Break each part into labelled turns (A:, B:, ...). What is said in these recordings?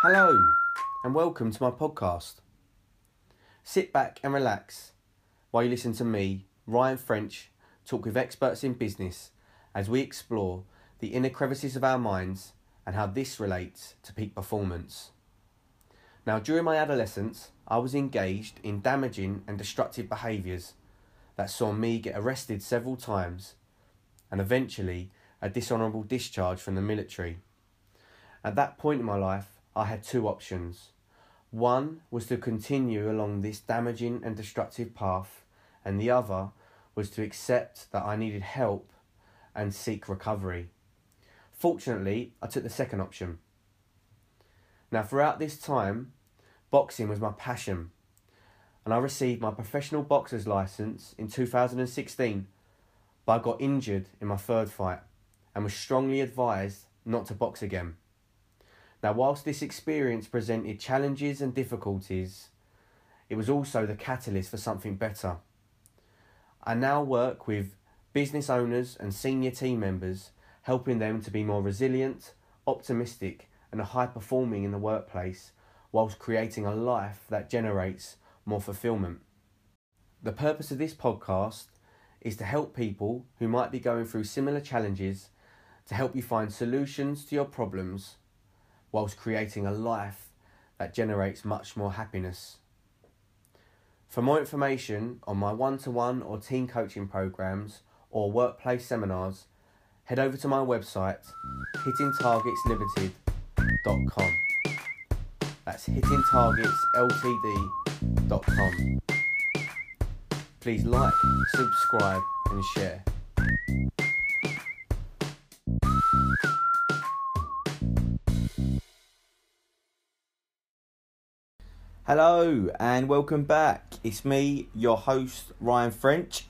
A: Hello, and welcome to my podcast. Sit back and relax while you listen to me, Ryan French, talk with experts in business as we explore the inner crevices of our minds and how this relates to peak performance. Now, during my adolescence, I was engaged in damaging and destructive behaviours that saw me get arrested several times and eventually a dishonourable discharge from the military. At that point in my life, I had two options. One was to continue along this damaging and destructive path, and the other was to accept that I needed help and seek recovery. Fortunately, I took the second option. Now, throughout this time, boxing was my passion, and I received my professional boxer's license in 2016, but I got injured in my third fight and was strongly advised not to box again. Now, whilst this experience presented challenges and difficulties, it was also the catalyst for something better. I now work with business owners and senior team members, helping them to be more resilient, optimistic, and high performing in the workplace, whilst creating a life that generates more fulfillment. The purpose of this podcast is to help people who might be going through similar challenges to help you find solutions to your problems whilst creating a life that generates much more happiness. For more information on my one to one or team coaching programs or workplace seminars, head over to my website hittingtargetslimited.com. That's hittingtargetsltd.com. Please like, subscribe, and share. Hello and welcome back. It's me, your host, Ryan French,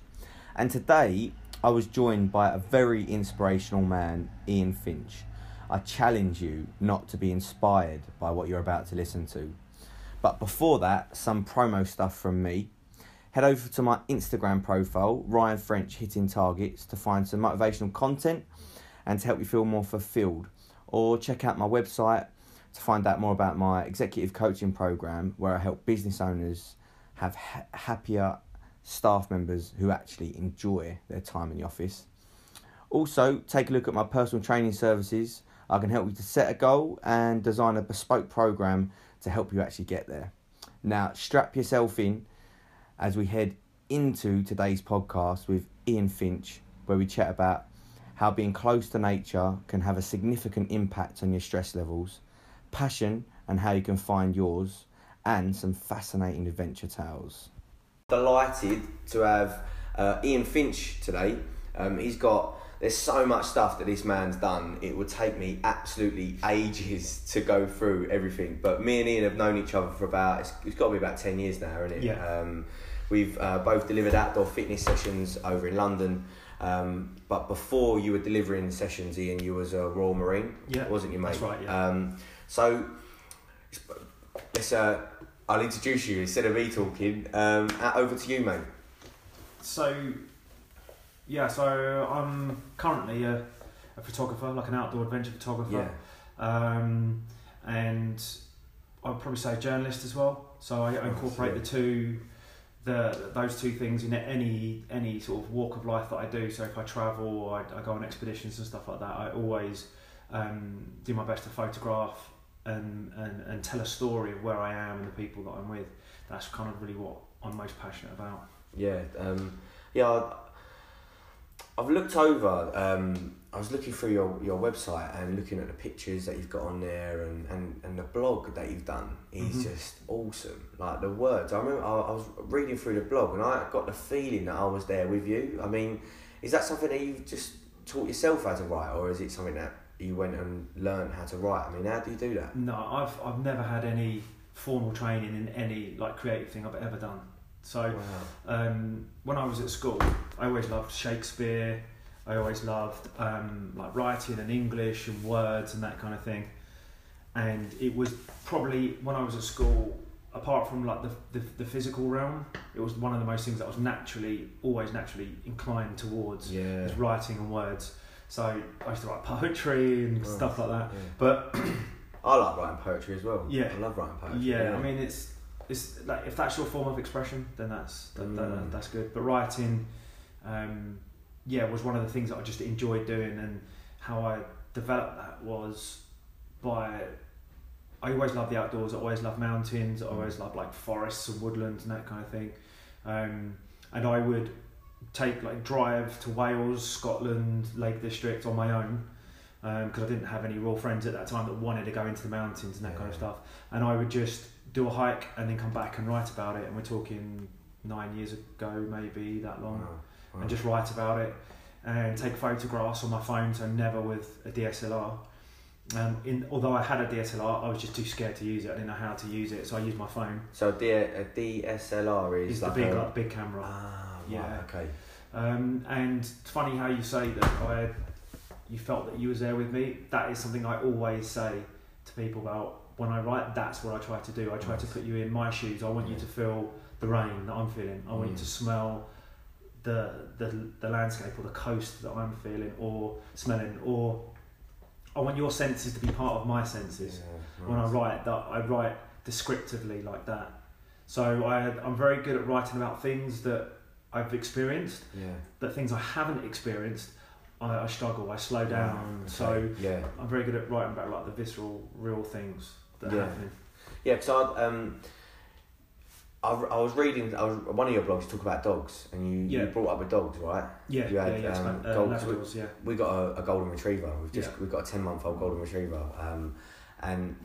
A: and today I was joined by a very inspirational man, Ian Finch. I challenge you not to be inspired by what you're about to listen to. But before that, some promo stuff from me. Head over to my Instagram profile, Ryan French Hitting Targets, to find some motivational content and to help you feel more fulfilled. Or check out my website to find out more about my executive coaching program where I help business owners have ha- happier staff members who actually enjoy their time in the office. Also, take a look at my personal training services. I can help you to set a goal and design a bespoke program to help you actually get there. Now, strap yourself in as we head into today's podcast with Ian Finch, where we chat about how being close to nature can have a significant impact on your stress levels passion and how you can find yours, and some fascinating adventure tales. Delighted to have uh, Ian Finch today. Um, he's got there's so much stuff that this man's done. It would take me absolutely ages to go through everything. But me and Ian have known each other for about it's, it's got to be about ten years now, isn't it?
B: Yeah.
A: Um, we've uh, both delivered outdoor fitness sessions over in London. Um, but before you were delivering sessions, Ian, you was a Royal Marine,
B: Yeah,
A: wasn't you, mate?
B: that's right, yeah.
A: Um, so let's. Uh, I'll introduce you instead of me talking. Um, over to you, mate.
B: So, yeah, so I'm currently a, a photographer, like an outdoor adventure photographer. Yeah. Um, and I'd probably say journalist as well. So I, incorporate the two, the those two things in any any sort of walk of life that I do. So if I travel I, I go on expeditions and stuff like that, I always um, do my best to photograph and, and, and tell a story of where I am and the people that I'm with. That's kind of really what I'm most passionate about.
A: Yeah, um, yeah. I've looked over. Um, I was looking through your, your website and looking at the pictures that you've got on there, and, and, and the blog that you've done is
B: Mhm.
A: just awesome. Like the words, I remember I, I was reading through the blog, and I got the feeling that I was there with you. I mean, is that something that you've just taught yourself how to write, or is it something that you went and learned how to write? I mean, how do you do that?
B: No, I've I've never had any formal training in any like creative thing I've ever done. So
A: Wow.
B: um, when I was at school, I always loved Shakespeare. I always loved um, like writing and English and words and that kind of thing. And it was probably when I was at school, apart from like the, the, the physical realm, it was one of the most things that I was naturally, always naturally inclined towards
A: Yeah.
B: was writing and words. So I used to write poetry and stuff like that.
A: Yeah.
B: But
A: I like writing poetry as well.
B: Yeah.
A: I love writing poetry.
B: yeah, I mean it's it's like if that's your form of expression, then that's that, that,
A: Mm.
B: that's good. But writing, um, yeah, was one of the things that I just enjoyed doing, and how I developed that was by. I always loved the outdoors. I always loved mountains. I always loved like forests and woodlands and that kind of thing. Um, and I would take like drive to Wales, Scotland, Lake District on my own because I didn't have any real friends at that time that wanted to go into the mountains and that kind of stuff. And I would just do a hike and then come back and write about it. And we're talking nine years ago, maybe that long,
A: Wow, wow.
B: and just write about it and take photographs on my phone, so never with a DSLR. Um, in, although I had a DSLR, I was just too scared to use it. I didn't know how to use it, so I used my phone.
A: So D- a DSLR is
B: It's
A: like
B: the big,
A: a,
B: like, big camera.
A: Ah, right,
B: Yeah.
A: okay.
B: Um, and it's funny how you say that I, you felt that you was there with me. That is something I always say to people about when I write. That's what I try to do. I try to put you in my shoes. I want you to feel the rain that I'm feeling. I want you
A: Mm.
B: to smell the, the the landscape or the coast that I'm feeling or smelling. Or I want your senses to be part of my senses
A: Yeah,
B: when I write that I write descriptively like that. So I, I'm very good at writing about things that I've experienced,
A: Yeah.
B: but things I haven't experienced, I, I struggle. I slow down.
A: Okay,
B: So
A: yeah,
B: I'm very good at writing about like the visceral, real things that
A: Yeah.
B: are happening.
A: yeah. Because I um, I, I was reading I was, one of your blogs you talk about dogs, and you, you brought up with dogs, right?
B: Yeah,
A: You had,
B: yeah. it's
A: um,
B: uh, Labradors, yeah.
A: We got a, a golden retriever. We've just
B: Yeah.
A: we've got a ten month old golden retriever. Um, and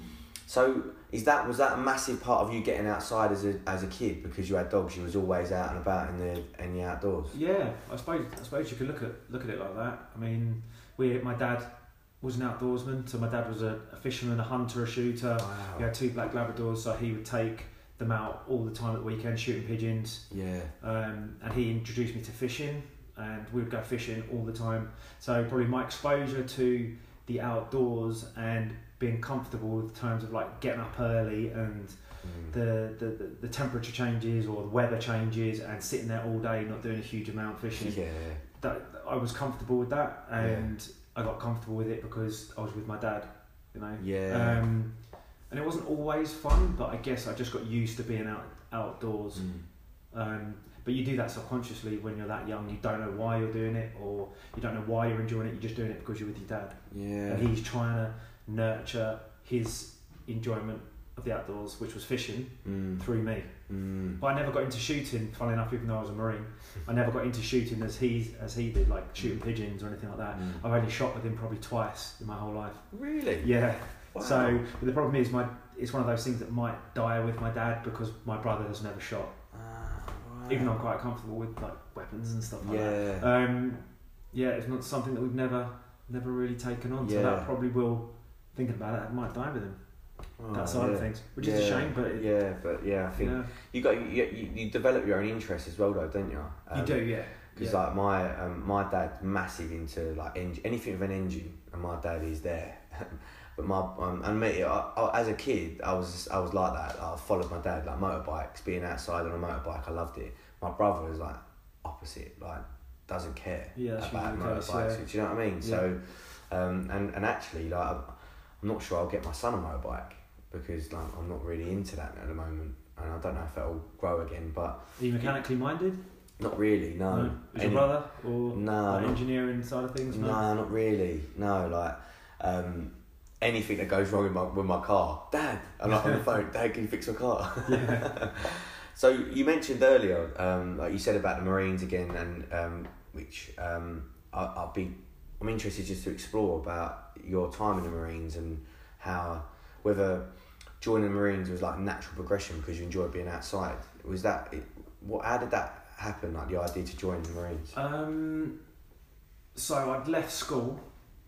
A: so is that was that a massive part of you getting outside as a as a kid because you had dogs? You was always out and about in the in the outdoors.
B: Yeah, I suppose I suppose you could look at look at it like that. I mean, we my dad was an outdoorsman, so my dad was a, a fisherman, a hunter, a shooter.
A: Wow.
B: We had two black Labradors, so he would take them out all the time at the weekend shooting pigeons.
A: Yeah.
B: Um, and he introduced me to fishing, and we would go fishing all the time. So probably my exposure to the outdoors and being comfortable with terms of like getting up early and
A: Mm.
B: the, the, the, temperature changes or the weather changes and sitting there all day not doing a huge amount of fishing
A: Yeah.
B: that I was comfortable with that and I got comfortable with it because I was with my dad you know
A: Yeah.
B: um, and it wasn't always fun but I guess I just got used to being out outdoors
A: Mm.
B: um, but you do that subconsciously when you're that young you don't know why you're doing it or you don't know why you're enjoying it you're just doing it because you're with your dad
A: Yeah.
B: and he's trying to nurture his enjoyment of the outdoors which was fishing
A: Mm.
B: through me
A: Mm.
B: but I never got into shooting. Funnily enough, even though I was a marine, I never got into shooting as he as he did, like shooting pigeons or anything like that.
A: Mm.
B: I've only shot with him probably twice in my whole life.
A: Really?
B: Yeah.
A: Wow.
B: So but the problem is, my it's one of those things that might die with my dad because my brother has never shot.
A: Ah.
B: Even though I'm quite comfortable with like weapons and stuff like that.
A: Yeah.
B: Um, yeah, it's not something that we've never never really taken on. So
A: Yeah.
B: that probably will. Thinking about it, I might die with him.
A: Oh,
B: that side
A: yeah.
B: of things, which is a shame, but it,
A: Yeah, but yeah, I think
B: yeah.
A: you got you, you, you develop your own interests as well, though, don't you?
B: you do, yeah.
A: Because
B: yeah.
A: like my um, my dad's massive into like en- anything with an engine, and my dad is there. but my um, and me, I, I, as a kid, I was I was like that. I followed my dad like motorbikes, being outside on a motorbike. I loved it. My brother is like opposite, like doesn't care
B: Yeah,
A: about
B: the case,
A: motorbikes.
B: yeah.
A: Do you know what I mean? So, um, and and actually, like I'm not sure I'll get my son a motorbike because like I'm not really into that at the moment, and I don't know if it'll grow again. But
B: Are you mechanically minded?
A: not really. No.
B: Is
A: Any-
B: your brother or
A: No,
B: like engineering side of things?
A: No, not really. No, like um, anything that goes wrong with my with my car, Dad. I'm like on the phone. Dad, can you fix my car?
B: Yeah.
A: so you mentioned earlier, um, like you said about the Marines again, and um, which um, I, I'll be. I'm interested just to explore about your time in the Marines and how whether joining the Marines was like natural progression because you enjoyed being outside. Was that what? How did that happen? Like the idea to join the Marines?
B: Um, so I'd left school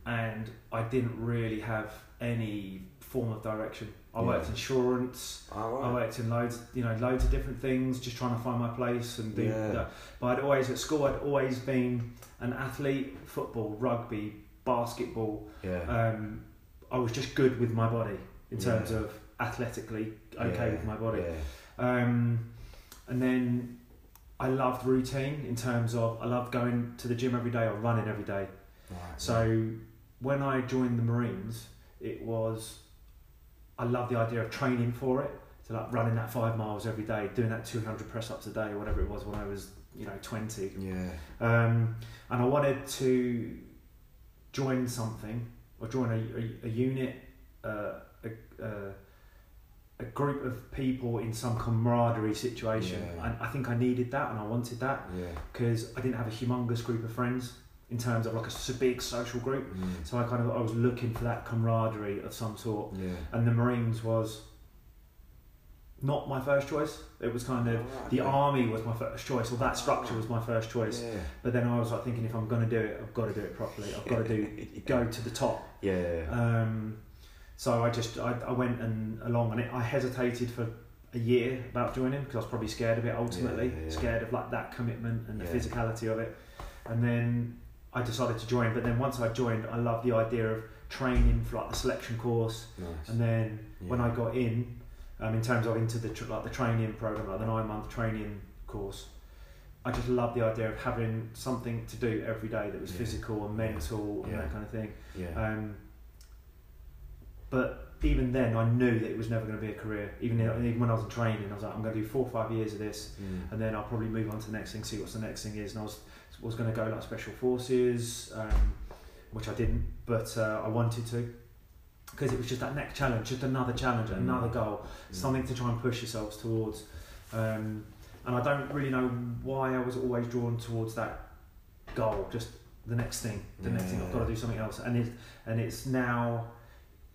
B: and I didn't really have any form of direction. I
A: Yeah.
B: worked insurance.
A: Oh,
B: I worked in loads, you know, loads of different things, just trying to find my place and do
A: Yeah.
B: that. But I'd always at school, I'd always been an athlete: football, rugby, basketball.
A: Yeah.
B: Um, I was just good with my body in terms
A: Yeah.
B: of athletically okay
A: Yeah,
B: with my body. Um, and then I loved routine in terms of I loved going to the gym every day or running every day.
A: Right,
B: So when I joined the Marines, it was I love the idea of training for it. So like running that five miles every day, doing that 200 press ups a day, or whatever it was when I was, you know, 20.
A: Yeah.
B: Um, and I wanted to join something or join a, a, a unit, uh, a, a, a group of people in some camaraderie situation.
A: Yeah.
B: And I think I needed that and I wanted that
A: Yeah.
B: because I didn't have a humongous group of friends in terms of like a big social group.
A: Mm.
B: So I kind of I was looking for that camaraderie of some sort,
A: Yeah.
B: and the Marines was not my first choice. It was kind of
A: Alright,
B: the army was my first choice, or that structure was my first choice.
A: Yeah.
B: But then I was like thinking, if I'm going to do it, I've got to do it properly. I've got to do go to the top.
A: Yeah.
B: Um, so I just I, I went and along, and it, I hesitated for a year about joining because I was probably scared of it ultimately,
A: Yeah, yeah, yeah.
B: scared of like that commitment and the physicality of it. And then I decided to join. But then once I joined, I loved the idea of training for like the selection course,
A: nice.
B: and then when I got in, um, in terms of into the tr- like the training program, like the nine month training course, I just loved the idea of having something to do every day that was
A: Yeah.
B: physical and mental and
A: Yeah.
B: that kind of thing.
A: Yeah.
B: Um, but even then, I knew that it was never going to be a career. Even even when I was in training, I was like, I'm going to do four or five years of this,
A: Mm.
B: and then I'll probably move on to the next thing, see what's the next thing is. And I was was going to go like special forces, um, which I didn't, but uh, I wanted to because it was just that next challenge, just another challenge,
A: Mm.
B: another goal,
A: Mm.
B: something to try and push yourselves towards. Um, and I don't really know why I was always drawn towards that goal, just the next thing, the next thing. I've got to do something else, and it and it's now,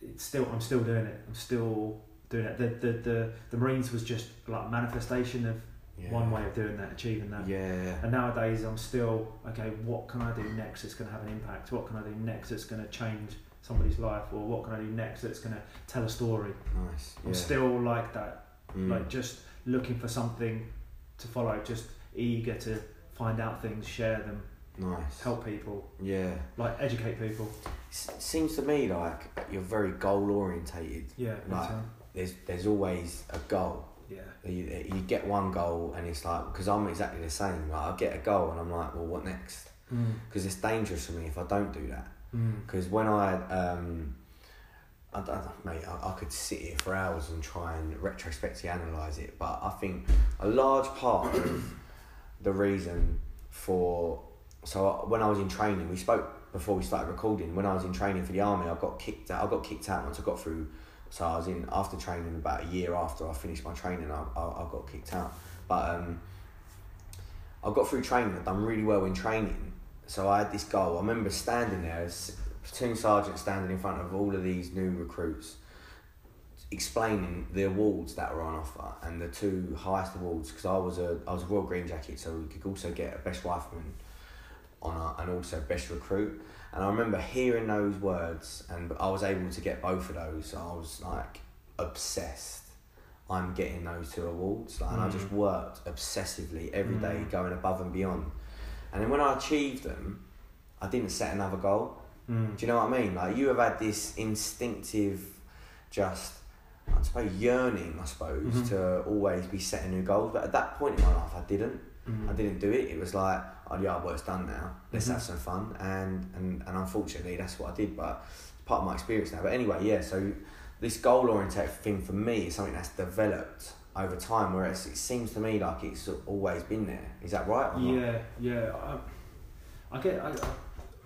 B: it's still I'm still doing it. I'm still doing it. The the the, the Marines was just like a manifestation of
A: Yeah.
B: one way of doing that, achieving that.
A: Yeah.
B: And nowadays, I'm still okay. What can I do next that's going to have an impact? What can I do next that's going to change somebody's life? Or what can I do next that's going to tell a story?
A: Nice.
B: I'm
A: yeah.
B: still like that,
A: Mm.
B: like just looking for something to follow, just eager to find out things, share them,
A: nice.
B: help people,
A: Yeah.
B: like educate people.
A: S- seems to me like you're very goal orientated.
B: Yeah, Like.
A: There's there's always a goal.
B: Yeah,
A: You, you get one goal and it's like because I'm exactly the same. Like I get a goal and I'm like, well, what next?
B: mm.
A: Because it's dangerous for me if I don't do that.
B: Mm.
A: Because when I, um, I don't know, mate, I, I could sit here for hours and try and retrospectively analyse it, but I think a large part of the reason for so when I was in training, we spoke before we started recording. When I was in training for the army, I got kicked out. I got kicked out once I got through. So I was in after training about a year after I finished my training. I, I, I got kicked out, but um, I got through training. I'd done really well in training, so I had this goal. I remember standing there as platoon sergeant standing in front of all of these new recruits, explaining the awards that were on offer and the two highest awards because I was a I was a Royal Green Jacket, so we could also get a best rifleman honour and also best recruit. And I remember hearing those words, and I was able to get both of those. So I was like obsessed. I'm getting those two awards, like, and I
B: Mm.
A: just worked obsessively every day,
B: Mm.
A: going above and beyond. And then when I achieved them, I didn't set another goal.
B: Mm.
A: Do you know what I mean? Like you have had this instinctive, just I suppose yearning, I suppose,
B: Mhm.
A: to always be setting new goals. But at that point in my life, I didn't.
B: Mm.
A: I didn't do it. It was like, oh yeah, well it's done now. Let's
B: Mhm.
A: have some fun. And, and and unfortunately, that's what I did. But it's part of my experience now. But anyway, yeah. So this goal oriented thing for me is something that's developed over time. Whereas it seems to me like it's always been there. Is that right? Or not?
B: Yeah, yeah. I, I get. I,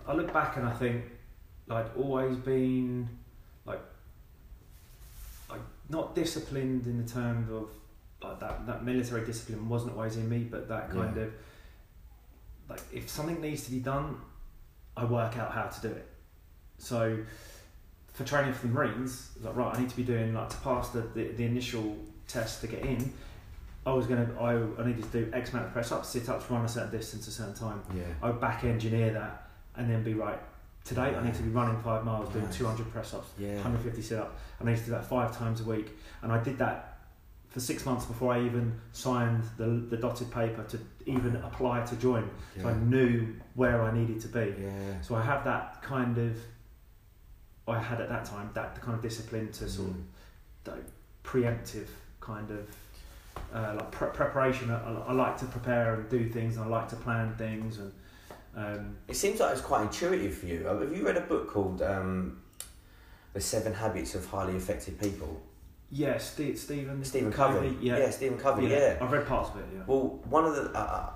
B: I look back and I think, like, always been, like, like not disciplined in the terms of like that. That military discipline wasn't always in me, but that kind
A: Yeah.
B: of, like, if something needs to be done, I work out how to do it. So, for training for the Marines, like, right, I need to be doing like to pass the, the, the initial test to get in. I was gonna, I, I needed to do X amount of press ups, sit ups, run a certain distance, a certain time.
A: Yeah.
B: I would back engineer that and then be right. Today I need to be running five miles, doing
A: Nice.
B: 200 press ups,
A: Yeah.
B: 150 sit ups. I need to do that five times a week. And I did that for six months before I even signed the, the dotted paper to even apply to join. So I knew where I needed to be.
A: Yeah.
B: So I have that kind of, I had at that time, that kind of discipline to sort of
A: Mm.
B: like, preemptive kind of uh, like pre- preparation. I, I like to prepare and do things, and I like to plan things. And um,
A: It seems like it's quite intuitive for you. Have you read a book called um, the Seven Habits of Highly Effective People.
B: Yeah, Steve, Stephen.
A: Stephen Covey.
B: Yeah.
A: yeah, Stephen Covey. Yeah.
B: I've read parts of it. Yeah.
A: Well, one of the, uh, uh,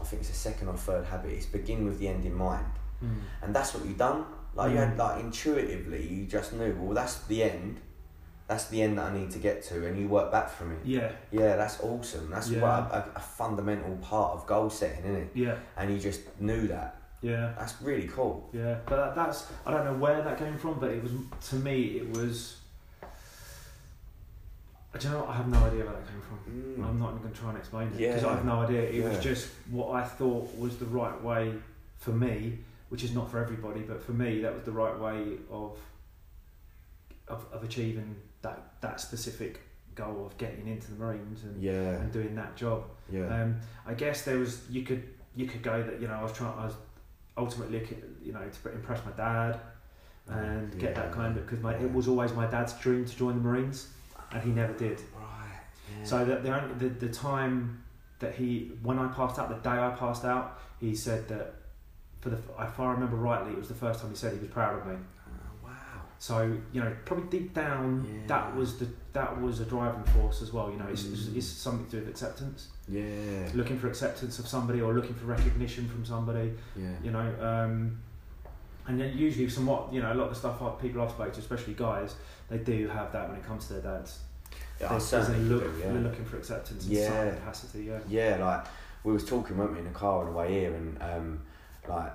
A: I think it's the second or third habit is begin with the end in mind,
B: Mm.
A: and that's what you've done. Like you had
B: Mm.
A: like intuitively, you just knew. Well, that's the end. That's the end that I need to get to, and you work back from it.
B: Yeah.
A: Yeah, that's awesome. That's
B: Yeah.
A: what a, a, a fundamental part of goal setting, isn't it?
B: Yeah.
A: And you just knew that.
B: Yeah.
A: That's really cool.
B: Yeah, but that, that's I don't know where that came from, but it was to me it was. I don't know. I have no idea where that came from.
A: Mm.
B: I'm not even going to try and explain it because
A: Yeah.
B: I have no idea. It
A: Yeah.
B: was just what I thought was the right way for me, which is not for everybody, but for me that was the right way of of, of achieving that that specific goal of getting into the Marines and,
A: Yeah,
B: and doing that job.
A: yeah,
B: Um, I guess there was you could you could go that you know I was trying I was ultimately you know to impress my dad and get that kind of because my
A: Yeah.
B: it was always my dad's dream to join the Marines and he never did.
A: right. Yeah.
B: So that the, only, the the time that he when I passed out the day I passed out he said that for the if I remember rightly it was the first time he said he was proud of me.
A: Oh, wow.
B: So you know probably deep down
A: Yeah.
B: that was the that was a driving force as well. You know it's, it's,
A: Mm.
B: it's something to do with acceptance
A: Yeah,
B: looking for acceptance of somebody or looking for recognition from somebody,
A: yeah,
B: you know. Um, and then usually, somewhat, you know, a lot of the stuff people I've spoken to, especially guys, they do have that when it comes to their dads.
A: yeah.
B: There's- there's a look,
A: do,
B: They're
A: yeah.
B: looking for acceptance in
A: Yeah.
B: some capacity, yeah.
A: Yeah, like we was talking, weren't we, in the car on the way here, and um, like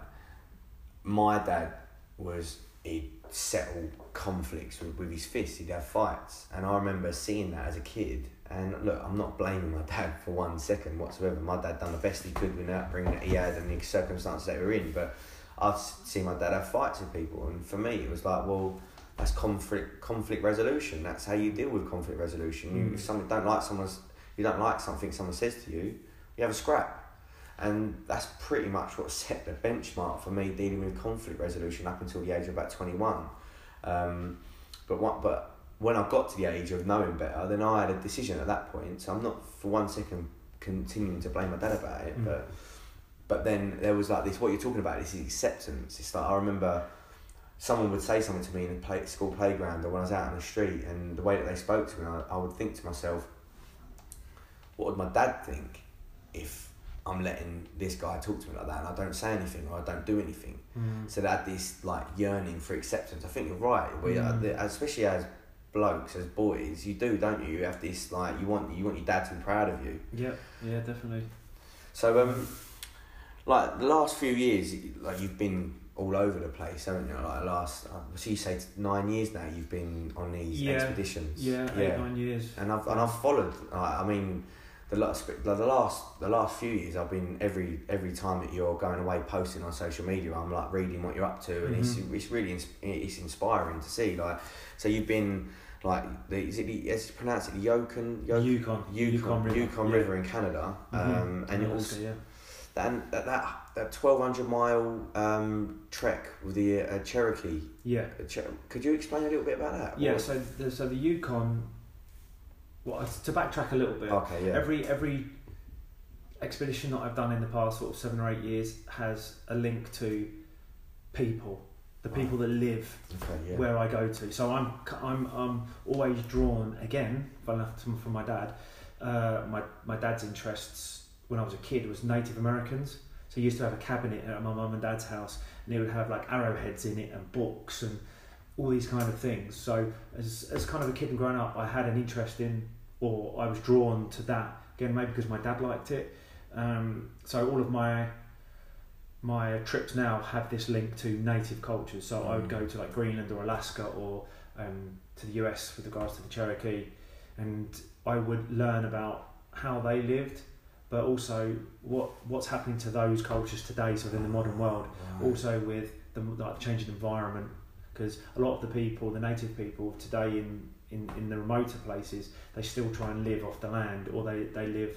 A: my dad was he'd settle conflicts with, with his fists. He'd have fights, and I remember seeing that as a kid. And look, I'm not blaming my dad for one second whatsoever. My dad done the best he could with that bringing that he had and the circumstances that we were in. But I've seen my dad have fights with people, and for me, it was like, well, that's conflict conflict resolution. That's how you deal with conflict resolution. You,
B: Mm.
A: if someone don't like someone's, you don't like something someone says to you, you have a scrap. And that's pretty much what set the benchmark for me dealing with conflict resolution up until the age of about 21. Um, but what, but when I got to the age of knowing better, then I had a decision at that point. So I'm not for one second continuing to blame my dad about it,
B: Mm.
A: but but then there was like this. What you're talking about this is acceptance. It's like I remember someone would say something to me in the play, school playground or when I was out on the street, and the way that they spoke to me, I, I would think to myself, what would my dad think if I'm letting this guy talk to me like that and I don't say anything or I don't do anything?
B: Mm.
A: So that this like yearning for acceptance. I think you're right. We,
B: Mm.
A: especially as blokes, as boys, you do, don't you? You have this like you want you want your dad to be proud of you.
B: Yeah, yeah, definitely.
A: So um, like the last few years, like you've been all over the place, haven't you? Like the last, uh, so you say nine years now. You've been on these
B: Yeah.
A: expeditions.
B: Yeah, eight, nine years.
A: And I've and I've followed. Like, I mean, the last the last the last few years, I've been every every time that you're going away posting on social media, I'm like reading what you're up to, and
B: Mhm.
A: it's it's really it's inspiring to see. Like, so you've been like the is it the is it pronounced it the Yukon Yukon
B: Yukon,
A: Yukon,
B: River.
A: Yukon
B: yeah.
A: In Canada,
B: Mhm.
A: um, and it
B: Alaska,
A: was
B: yeah.
A: That that that, that twelve hundred mile um, trek with the uh, Cherokee.
B: Yeah.
A: Cher- Could you explain a little bit about that?
B: Yeah,
A: What-
B: so the, so the Yukon. Well, to backtrack a little bit,
A: okay, yeah.
B: every every expedition that I've done in the past sort of seven or eight years has a link to people, the
A: Wow.
B: people that live
A: okay, yeah.
B: where I go to. So I'm I'm I'm always drawn again, fun enough to- from my dad. Uh, my my dad's interests when I was a kid was Native Americans. So I used to have a cabinet at my mum and dad's house, and he would have like arrowheads in it and books and all these kind of things. So as as kind of a kid and growing up, I had an interest in, or I was drawn to that again, maybe because my dad liked it. Um, so all of my my trips now have this link to native cultures. So I would
A: Mm.
B: go to like Greenland or Alaska or um, to the US with regards to the Cherokee, and I would learn about how they lived, but also what what's happening to those cultures today, sort of in the modern world.
A: Right.
B: Also with the like changing environment, because a lot of the people, the native people today in, in, in the remoter places, they still try and live off the land, or they, they live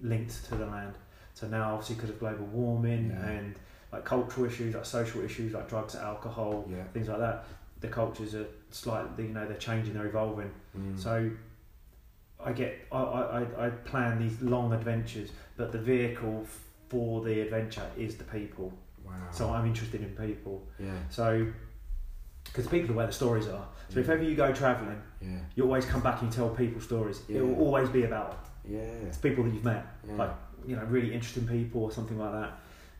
B: linked to the land. So now, obviously, because of global warming
A: Yeah.
B: and like cultural issues, like social issues, like drugs, alcohol,
A: Yeah.
B: things like that, the cultures are slightly, you know, they're changing, they're evolving.
A: Mm.
B: So I get, I, I, I- plan these long adventures, but the vehicle for the adventure is the people.
A: wow.
B: So I'm interested in people.
A: yeah.
B: So because people are where the stories are. So if ever you go travelling,
A: Yeah.
B: you always come back and you tell people stories. It will always be about
A: Yeah.
B: it's people that you've met,
A: Yeah.
B: like you know, really interesting people or something like that.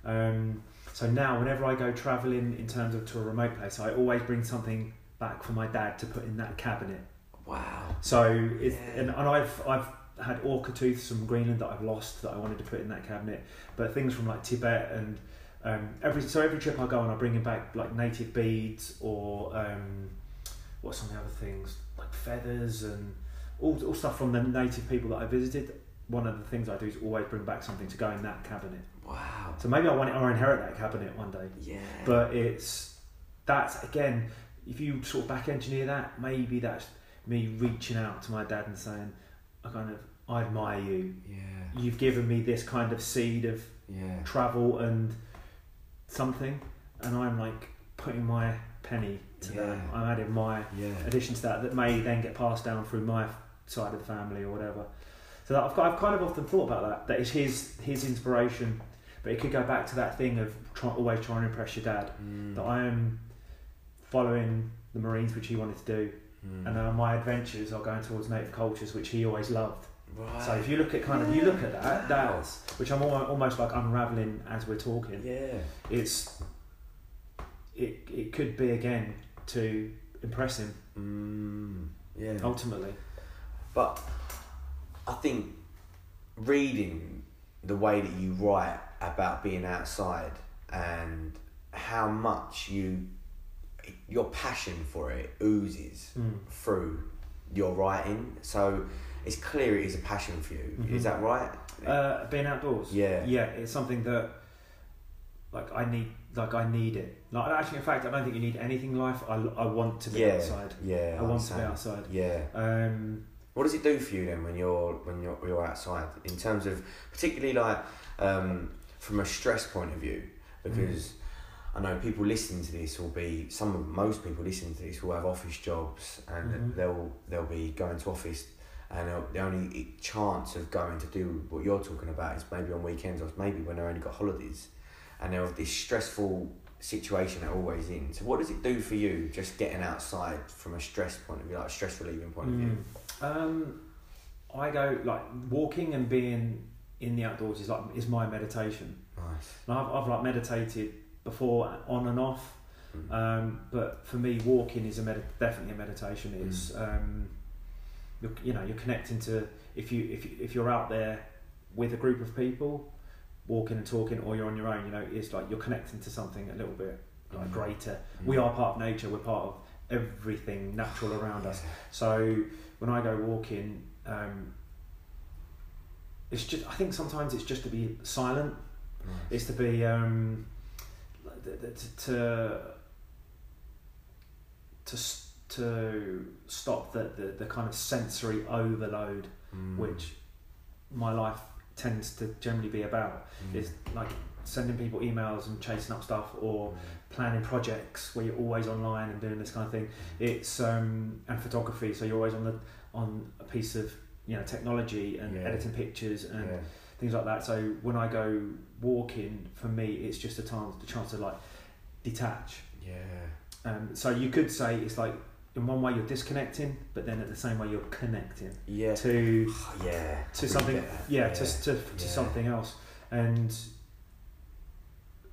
B: Um, so now, whenever I go travelling in terms of to a remote place, I always bring something back for my dad to put in that cabinet.
A: Wow.
B: So
A: Yeah.
B: and, and I've I've had orca tooths from Greenland that I've lost that I wanted to put in that cabinet, but things from like Tibet and um, every so every trip I go on, I bring back like native beads or um, what's some of the other things like feathers and all, all stuff from the native people that I visited. One of the things I do is always bring back something to go in that cabinet.
A: Wow.
B: So maybe I want it or inherit that cabinet one day.
A: Yeah.
B: But it's that's again, if you sort of back engineer that, maybe that's me reaching out to my dad and saying, I kind of I admire you.
A: yeah.
B: You've given me this kind of seed of
A: Yeah.
B: travel and something, and I'm like putting my penny to that. I'm adding my
A: Yeah.
B: addition to that that may then get passed down through my side of the family or whatever. So I've, I've kind of often thought about that. That is his his inspiration, but it could go back to that thing of try, always trying to impress your dad.
A: Mm.
B: That I am following the Marines, which he wanted to do,
A: Mm.
B: and uh, my adventures are going towards native cultures, which he always loved.
A: right.
B: So if you look at kind of you look at that,
A: Wow.
B: that's which I'm almost like unraveling as we're talking.
A: Yeah.
B: It's it it could be again to impress him
A: Mm. Yeah.
B: ultimately.
A: But I think reading the way that you write about being outside and how much you your passion for it oozes
B: Mm.
A: through your writing. So it's clear it is a passion for you.
B: Mhm.
A: Is that right?
B: Uh, being outdoors.
A: Yeah.
B: Yeah, it's something that like I need. Like I need it. Like actually, in fact, I don't think you need anything in life. I, I want to be
A: yeah.
B: outside.
A: Yeah.
B: I want to be outside.
A: Yeah.
B: Um,
A: What does it do for you then when you're when you're you're outside in terms of particularly like um, from a stress point of view because I know people listening to this will be some of most people listening to this will have office jobs and
B: Mhm.
A: they'll they'll be going to office and the only chance of going to do what you're talking about is maybe on weekends or maybe when they've only got holidays and they're this stressful situation they're always in. So what does it do for you just getting outside from a stress point of view, like a stress relieving point of view?
B: mm. Um, I go like walking and being in the outdoors is like is my meditation.
A: Nice.
B: And I've, I've like meditated before on and off,
A: Mm.
B: um, but for me, walking is a med- definitely a meditation. It's
A: Mm.
B: um, you're, you know you're connecting to if you if you, if you're out there with a group of people, walking and talking, or you're on your own. You know, it's like you're connecting to something a little bit like
A: Mm.
B: greater. We are part of nature. We're part of everything natural around us. So when I go walking, um, it's just I think sometimes it's just to be silent.
A: Nice.
B: It's to be um, like th- th- to to to, to stop the, the, the kind of sensory overload
A: Mm.
B: which my life tends to generally be about.
A: Mm.
B: It's like sending people emails and chasing up stuff or
A: Mm.
B: planning projects where you're always online and doing this kind of thing. It's um, and photography, so you're always on the on a piece of you know technology and
A: Yeah.
B: editing pictures and
A: yeah.
B: Things like that. So when I go walking, for me, it's just a chance, the chance to like detach.
A: Yeah.
B: Um, so you could say it's like in one way you're disconnecting, but then at the same way you're connecting
A: Yeah.
B: to
A: yeah.
B: to something,
A: that.
B: yeah, to to, to
A: Yeah.
B: something else, and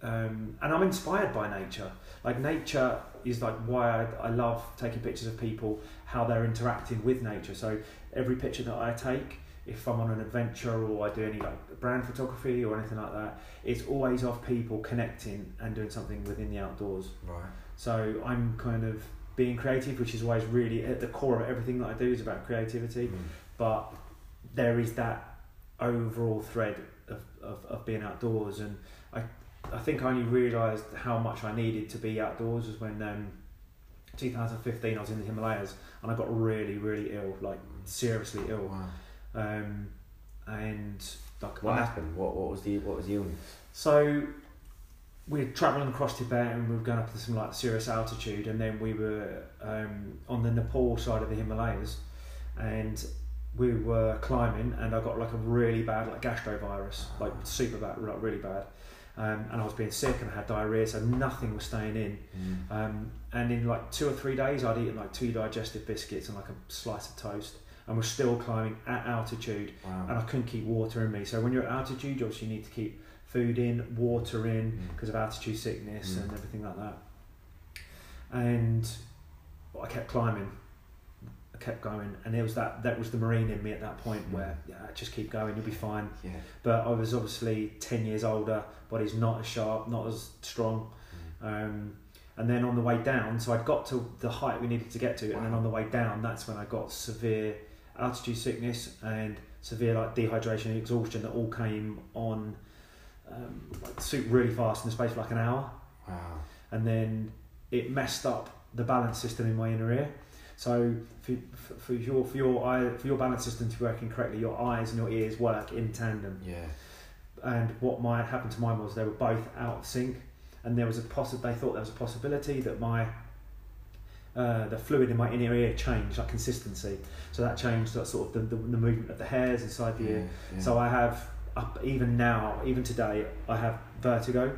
B: um, and I'm inspired by nature. Like nature is like why I, I love taking pictures of people, how they're interacting with nature. So every picture that I take, if I'm on an adventure or I do any like brand photography or anything like that, it's always of people connecting and doing something within the outdoors.
A: Right.
B: So I'm kind of being creative, which is always really at the core of everything that I do is about creativity
A: Mm.
B: but there is that overall thread of, of, of being outdoors and I, I think I only realised how much I needed to be outdoors was when um, 2015 I was in the Himalayas and I got really really ill like seriously ill
A: Wow.
B: Um, and like
A: What
B: I-
A: happened? What What was the What was the illness?
B: so we were travelling across Tibet and we were going up to some like serious altitude and then we were um, on the Nepal side of the Himalayas and we were climbing and I got like a really bad like gastrovirus like super bad like really bad um, and I was being sick and I had diarrhea, so nothing was staying in.
A: Mm.
B: Um, and in like two or three days, I'd eaten like two digestive biscuits and like a slice of toast, and was still climbing at altitude,
A: Wow.
B: and I couldn't keep water in me. So when you're at altitude, you obviously need to keep food in, water in,
A: Mm.
B: because of altitude sickness
A: Mm.
B: and everything like that. And I kept climbing, I kept going, and it was that that was the marine in me at that point
A: Mm.
B: where yeah, just keep going, you'll be fine.
A: Yeah.
B: But I was obviously ten years older, body's not as sharp, not as strong.
A: Mm.
B: Um, and then on the way down, so I got to the height we needed to get to, and then on the way down, that's when I got severe altitude sickness and severe like dehydration and exhaustion that all came on um, like soup really fast in the space of like an hour,
A: Wow.
B: and then it messed up the balance system in my inner ear. So for, for, for your for your eye for your balance system to be working correctly, your eyes and your ears work in tandem
A: Yeah.
B: and what might happen to mine was they were both out of sync and there was a possi- they thought there was a possibility that my uh, the fluid in my inner ear changed like consistency so that changed that sort of the, the, the movement of the hairs inside the
A: Yeah.
B: ear
A: yeah.
B: so I have up even now even today I have vertigo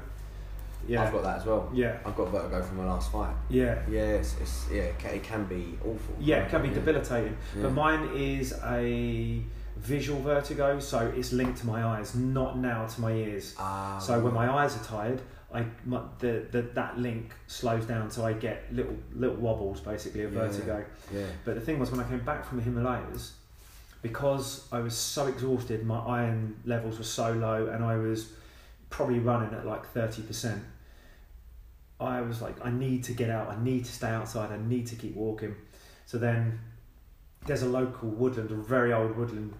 B: yeah
A: I've got that as well.
B: yeah
A: I've got vertigo from my last fight.
B: yeah
A: Yeah, it's, it's yeah, it can, it can be awful.
B: yeah it can be
A: Yeah.
B: debilitating but mine is a visual vertigo so it's linked to my eyes not now to my ears
A: Ah,
B: So when my eyes are tired, I my, the, the that link slows down, so I get little little wobbles basically of
A: Yeah.
B: vertigo.
A: yeah,
B: But the thing was, when I came back from the Himalayas, because I was so exhausted, my iron levels were so low, and I was probably running at like thirty percent. I was like, I need to get out. I need to stay outside. I need to keep walking. So then, there's a local woodland, a very old woodland,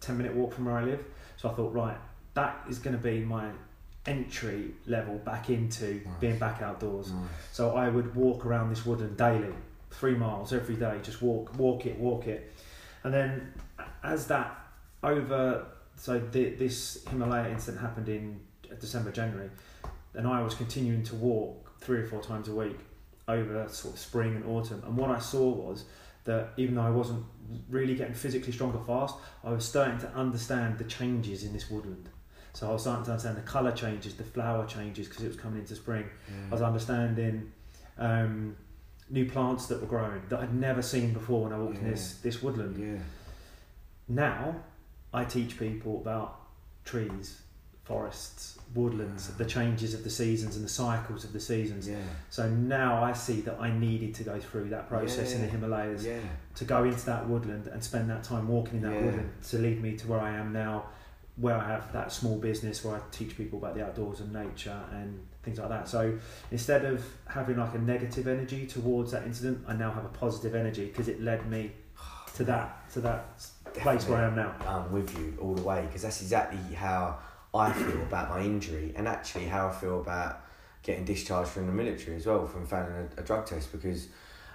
B: ten minute walk from where I live. So I thought, right, that is going to be my entry level back into
A: Nice.
B: being back outdoors.
A: nice.
B: So I would walk around this woodland daily, three miles every day, just walk, walk it, walk it. And then as that over, so the, this Himalaya incident happened in December, January, and I was continuing to walk three or four times a week over sort of spring and autumn. And what I saw was that even though I wasn't really getting physically stronger fast, I was starting to understand the changes in this woodland. So I was starting to understand the colour changes, the flower changes because it was coming into spring. I was understanding um, new plants that were growing that I'd never seen before when I walked in this this woodland.
A: Yeah.
B: Now I teach people about trees, forests, woodlands, the changes of the seasons and the cycles of the seasons.
A: Yeah.
B: So now I see that I needed to go through that process in the Himalayas
A: Yeah.
B: to go into that woodland and spend that time walking in that
A: Yeah.
B: woodland to lead me to where I am now, where I have that small business where I teach people about the outdoors and nature and things like that. So instead of having like a negative energy towards that incident, I now have a positive energy because it led me to that to that place where I am now.
A: I'm with you all the way because that's exactly how I feel about my injury and actually how I feel about getting discharged from the military as well from failing a, a drug test because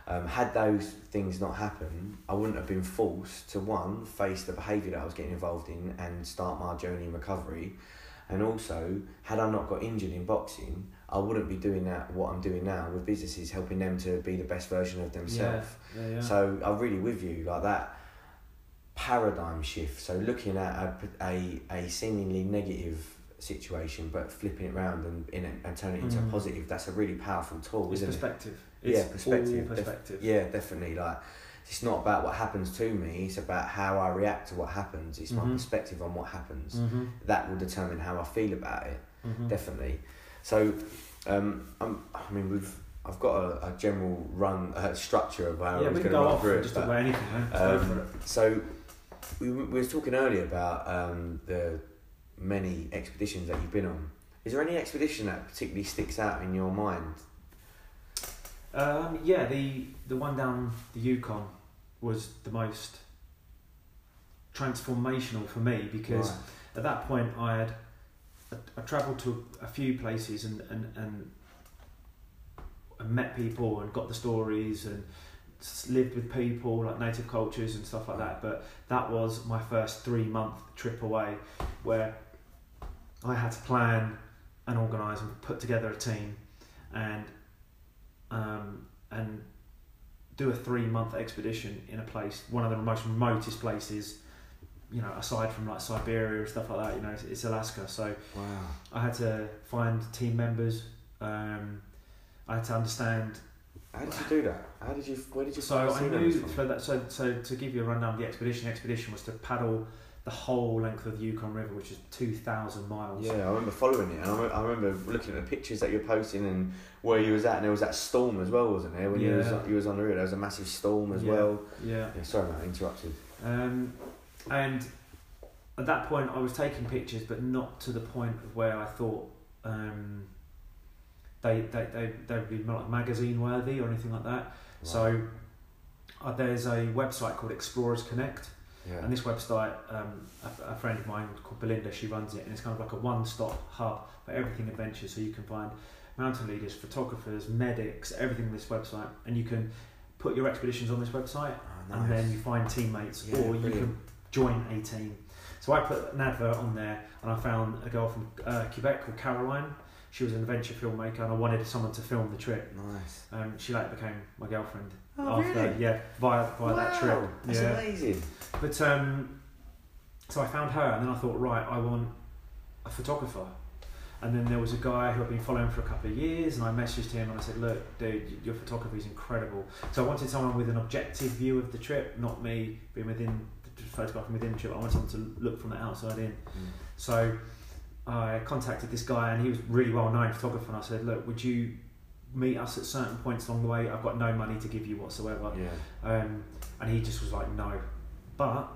A: um, had those things not happened, I wouldn't have been forced to one face the behaviour that I was getting involved in and start my journey in recovery, and also had I not got injured in boxing, I wouldn't be doing that what I'm doing now with businesses, helping them to be the best version of themselves.
B: Yeah, yeah.
A: So I'm really with you, like that paradigm shift. So looking at a, a, a seemingly negative situation, but flipping it around and in it, and turning it into
B: Mm.
A: a positive. That's a really powerful tool,
B: it's
A: isn't
B: perspective.
A: Yeah,
B: It's
A: perspective.
B: all
A: Def-
B: perspective.
A: it? Yeah, definitely. Like it's not about what happens to me. It's about how I react to what happens. It's my
B: Mhm.
A: perspective on what happens.
B: Mm-hmm.
A: That will determine how I feel about it.
B: Mm-hmm.
A: Definitely. So, um, I'm, I mean, we've. I've got a, a general run uh, structure of how
B: yeah, we can
A: going to
B: go
A: run
B: off
A: through it.
B: just
A: but-
B: about anything. Man. Just go
A: um. So we, we were talking earlier about um, the many expeditions that you've been on. Is there any expedition that particularly sticks out in your mind?
B: Um, yeah, the the one down the Yukon was the most transformational for me because
A: Right.
B: at that point I had I, I travelled to a few places and, and, and and met people and got the stories and lived with people like native cultures and stuff like that but that was my first three month trip away where I had to plan and organise and put together a team and um, and do a three month expedition in a place one of the most remotest places you know, aside from like Siberia and stuff like that, you know, it's, it's Alaska. So
A: Wow.
B: I had to find team members. Um, I had to understand.
A: How did you do that? How did you? Where did you
B: So I knew for that. So so to give you a rundown of the expedition, the expedition was to paddle the whole length of the Yukon River, which is two thousand miles.
A: Yeah, I remember following it, and I remember, I remember looking at the pictures that you're posting and where you was at, and there was that storm as well, wasn't there? When you was you was on the river, there was a massive storm as
B: Yeah.
A: well.
B: Yeah.
A: Yeah, sorry, mate, I interrupted.
B: Um, and at that point, I was taking pictures, but not to the point of where I thought um, they they they they would be like magazine worthy or anything like that. So uh, there's a website called Explorers Connect,
A: yeah,
B: and this website, um, a, a friend of mine called Belinda, she runs it, and it's kind of like a one-stop hub for everything adventure. So you can find mountain leaders, photographers, medics, everything on this website, and you can put your expeditions on this website
A: oh,
B: and then you find teammates
A: Yeah,
B: or you can join a team. So I put an advert on there and I found a girl from uh, Quebec called Caroline. She was an adventure filmmaker and I wanted someone to film the trip.
A: nice.
B: Um, she later became my girlfriend
A: Oh,
B: after
A: really?
B: yeah via via that trip.
A: That's
B: yeah.
A: amazing.
B: But um, so I found her and then I thought right I want a photographer. And then there was a guy who I'd been following for a couple of years, and I messaged him and I said, "Look, dude, your photography is incredible." So I wanted someone with an objective view of the trip, not me being within the photographing within the trip. I wanted someone to look from the outside in.
A: Mm.
B: So I contacted this guy, and he was really well known photographer. And I said, "Look, would you meet us at certain points along the way? I've got no money to give you whatsoever."
A: Yeah.
B: Um, and he just was like, "No, but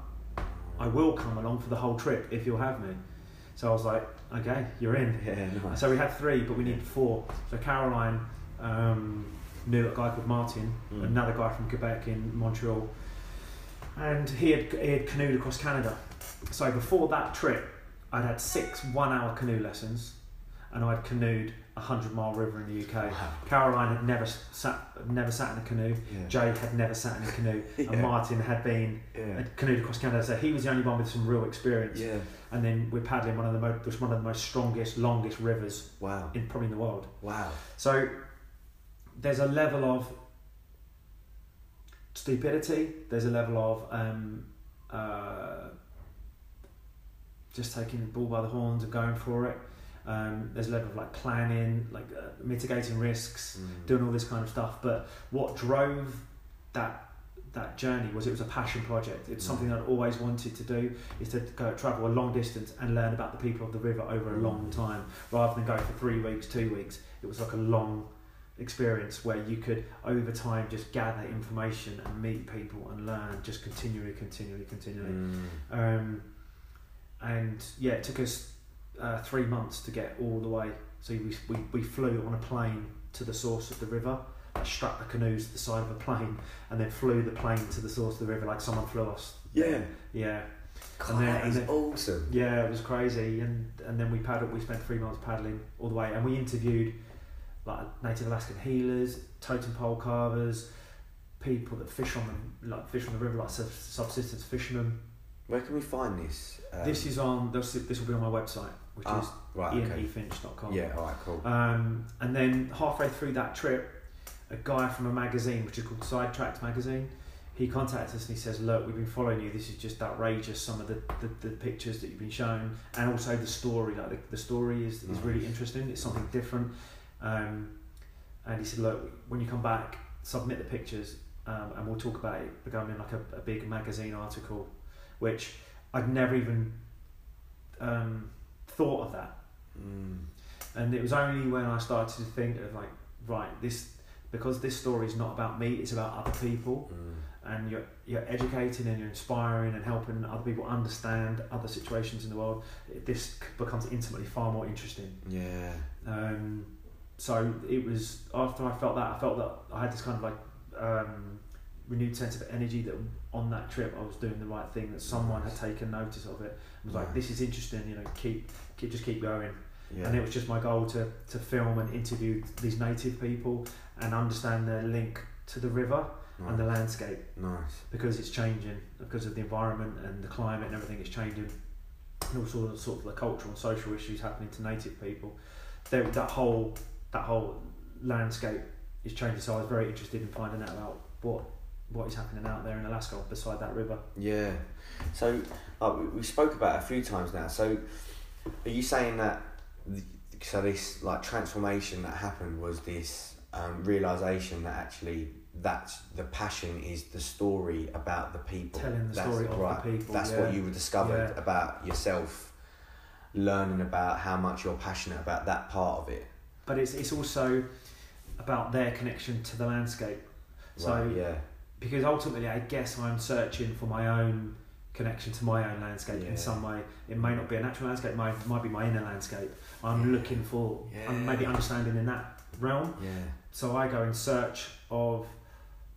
B: I will come along for the whole trip if you'll have me." So I was like, "Okay, you're in."
A: Yeah, nice.
B: So we had three, but we needed four. So Caroline um, knew a guy called Martin,
A: Mm.
B: another guy from Quebec in Montreal, and he had he had canoed across Canada. So before that trip, I'd had six one-hour canoe lessons, and I'd canoed a hundred mile river in the UK.
A: Wow.
B: Caroline had never sat never sat in a canoe.
A: Yeah.
B: Jay had never sat in a canoe,
A: Yeah.
B: and Martin had been
A: Yeah.
B: had canoed across Canada. So he was the only one with some real experience.
A: Yeah.
B: And then we're paddling one of the most one of the most strongest, longest rivers
A: Wow.
B: in probably in the world.
A: Wow.
B: So there's a level of stupidity. There's a level of um, uh, just taking the bull by the horns and going for it. Um, there's a level of like planning, like uh, mitigating risks,
A: Mm.
B: doing all this kind of stuff. But what drove that that journey was it was a passion project. It's
A: Mm.
B: something I'd always wanted to do is to go travel a long distance and learn about the people of the river over a long
A: Mm.
B: time, rather than go for three weeks, two weeks. It was like a long experience where you could over time just gather information and meet people and learn just continually, continually, continually.
A: Mm.
B: Um, and yeah, it took us uh, three months to get all the way. So we, we, we flew on a plane to the source of the river, like strapped the canoes to the side of a plane, and then flew the plane to the source of the river like someone flew us.
A: Yeah.
B: Yeah,
A: God,
B: And then-
A: that
B: and
A: is
B: then-
A: awesome.
B: yeah, it was crazy. And and then we paddled. We spent three months paddling all the way, and we interviewed like native Alaskan healers, totem pole carvers, people that fish on the like fish on the river, like subsistence fishermen.
A: Where can we find this? Um,
B: this is on this, this will be on my website, which
A: ah,
B: is
A: right. Okay.
B: ianefinch.com.
A: Yeah. All right. Cool.
B: Um, and then halfway through that trip, a guy from a magazine, which is called Sidetracked magazine, he contacts us and he says, "Look, we've been following you. This is just outrageous. Some of the, the, the pictures that you've been shown, and also the story. Like the, the story is, is really interesting. It's something different." Um, and he said, "Look, when you come back, submit the pictures, um, and we'll talk about it becoming like a, a big magazine article." Which I'd never even um, thought of that
A: Mm.
B: and it was only when I started to think of like right this because this story is not about me it's about other people
A: Mm.
B: and you're you're educating and you're inspiring and helping other people understand other situations in the world this becomes intimately far more interesting
A: Yeah.
B: um, so it was after I felt that I felt that I had this kind of like um, renewed sense of energy that on that trip I was doing the right thing that someone had taken notice of it and was like this is interesting you know keep, keep just keep going.
A: Yeah.
B: and it was just my goal to, to film and interview these native people and understand their link to the river and the landscape.
A: Nice.
B: because it's changing because of the environment and the climate and everything is changing and also sort of the cultural and social issues happening to native people. There that whole that whole landscape is changing so I was very interested in finding out about what what is happening out there in Alaska beside that river.
A: Yeah. So uh, we- we spoke about it a few times now. So are you saying that the, so this like transformation that happened was this um, realization that actually that's the passion is the story about the people
B: Telling the
A: that's,
B: story of the
A: right,
B: people,
A: That's
B: yeah.
A: what you discovered
B: Yeah.
A: about yourself, learning about how much you're passionate about that part of it.
B: But it's it's also about their connection to the landscape. So
A: right. Yeah.
B: Because ultimately, I guess I'm searching for my own connection to my own landscape
A: Yeah.
B: in some way. It may not be a natural landscape, it might, might be my inner landscape. I'm
A: Yeah.
B: looking for, I'm maybe understanding in that realm.
A: Yeah.
B: So I go in search of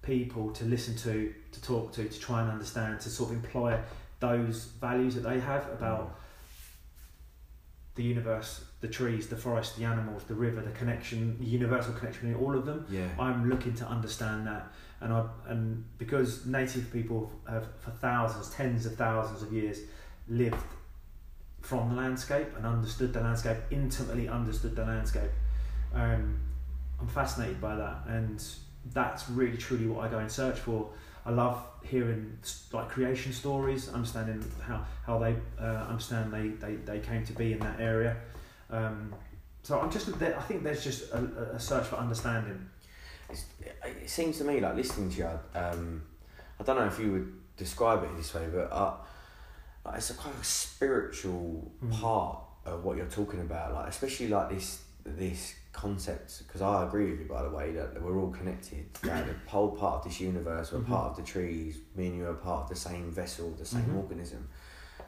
B: people to listen to, to talk to, to try and understand, to sort of employ those values that they have about mm. the universe, the trees, the forest, the animals, the river, the connection, the universal connection in all of them.
A: Yeah.
B: I'm looking to understand that, and I and because native people have for thousands, tens of thousands of years lived from the landscape and understood the landscape, intimately understood the landscape. Um, I'm fascinated by that, and that's really truly what I go and search for. I love hearing like creation stories, understanding how how they uh, understand they, they they came to be in that area. Um, so I'm just I think there's just a, a search for understanding.
A: It seems to me like listening to you. Um, I don't know if you would describe it this way, but uh, like it's a kind of spiritual
B: Mm.
A: part of what you're talking about. Like especially like this this concept. Because I agree with you, by the way, that we're all connected. That the whole part of this universe, we're
B: Mhm.
A: part of the trees. Me and you are part of the same vessel, the same
B: Mhm.
A: organism.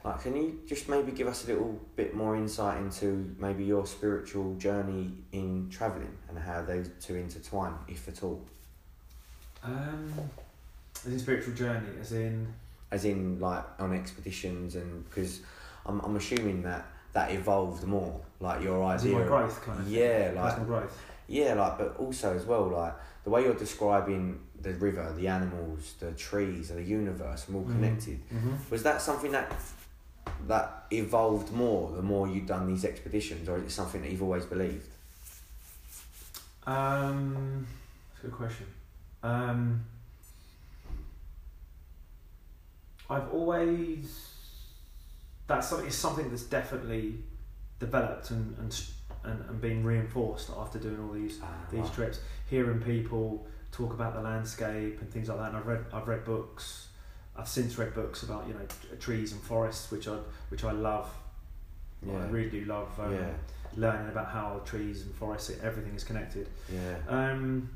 A: Like, can you just maybe give us a little bit more insight into maybe your spiritual journey in travelling and how those two intertwine, if at all?
B: Um, as in spiritual journey, as in
A: as in like on expeditions and because I'm, I'm assuming that that evolved more like your idea of-
B: growth kind of
A: yeah
B: thing,
A: like
B: personal growth.
A: yeah like but also as well like the way you're describing the river the animals the trees and the universe and all
B: Mhm.
A: connected
B: Mm-hmm.
A: was that something that that evolved more the more you've done these expeditions or is it something that you've always believed
B: Um, that's a good question. Um, I've always that's something. It's something that's definitely developed and and and, and been reinforced after doing all these these
A: Right.
B: trips. Hearing people talk about the landscape and things like that. And I've read I've read books. I've since read books about you know t- trees and forests, which I which I love.
A: yeah
B: I really do love um,
A: yeah
B: learning about how trees and forests everything is connected.
A: yeah
B: Um,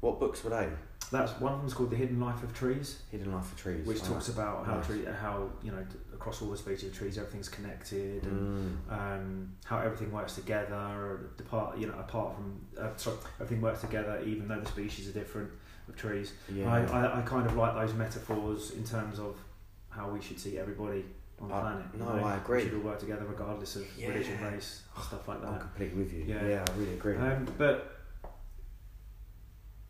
A: what books were they
B: that's one of them's called The Hidden Life of Trees,
A: hidden life of trees
B: which
A: Right.
B: talks about how
A: Nice.
B: tree, how you know across all the species of trees everything's connected and
A: Mm.
B: um, how everything works together. Or depart, you know, apart from uh, sorry, everything works together even though the species are different of trees.
A: yeah
B: I, I, I kind of like those metaphors in terms of how we should see everybody on the
A: I-
B: planet.
A: no? I agree.
B: We should all work together regardless of religion, race, stuff like that.
A: I'm completely with you
B: Yeah.
A: yeah I really agree
B: Um, but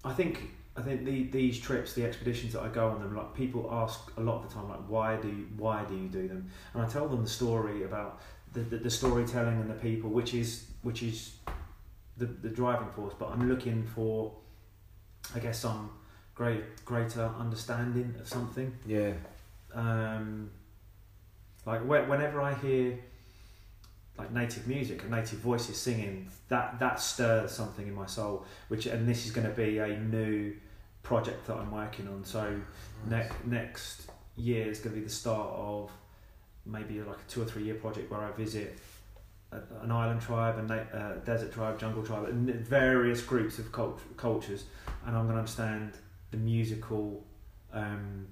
B: I think I think the, these trips, the expeditions that I go on them, like people ask a lot of the time, like why do you, why do you do them? And I tell them the story about the, the, the storytelling and the people, which is which is the, the driving force. But I'm looking for, I guess, some great greater understanding of something.
A: yeah
B: Um, like whe- whenever I hear like native music and native voices singing, that that stirs something in my soul. Which and this is going to be a new project that I'm working on. So ne- next year is going to be the start of maybe like a two or three year project where I visit a, an island tribe, a na- uh, desert tribe, jungle tribe, and various groups of cult- cultures, and I'm going to understand the musical um,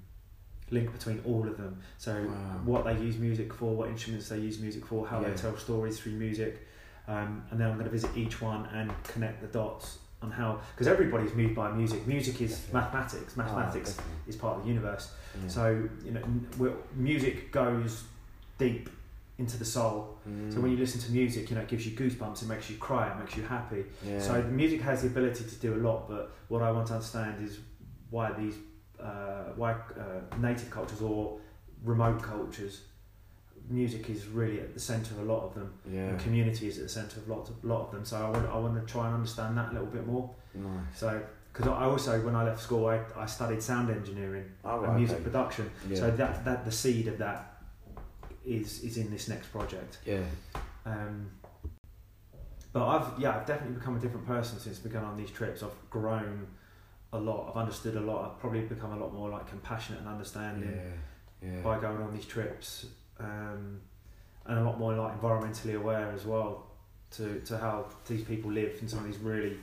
B: link between all of them. So
A: Wow.
B: what they use music for, what instruments they use music for, how
A: Yeah.
B: they tell stories through music, um, and then I'm going to visit each one and connect the dots on how because everybody's moved by music. Music is
A: Definitely.
B: mathematics.
A: Oh,
B: Mathematics is part of the universe.
A: Yeah.
B: So you know, music goes deep into the soul. So when you listen to music, you know, it gives you goosebumps, it makes you cry, it makes you happy.
A: yeah.
B: So music has the ability to do a lot, but what I want to understand is why these, uh, why uh, native cultures or remote cultures, music is really at the centre of a lot of them.
A: yeah,
B: And community is at the centre of lots of lot of them. So I want I want to try and understand that a little bit more.
A: nice.
B: So because I also when I left school I, I studied sound engineering
A: Oh,
B: and
A: right,
B: music production.
A: Yeah.
B: So that that the seed of that is is in this next project.
A: yeah.
B: Um, but I've yeah I've definitely become a different person since I've begun on these trips. I've grown a lot. I've understood a lot. I've probably become a lot more like compassionate and understanding
A: Yeah. Yeah.
B: by going on these trips, um, and a lot more like environmentally aware as well to to how these people live in some of these really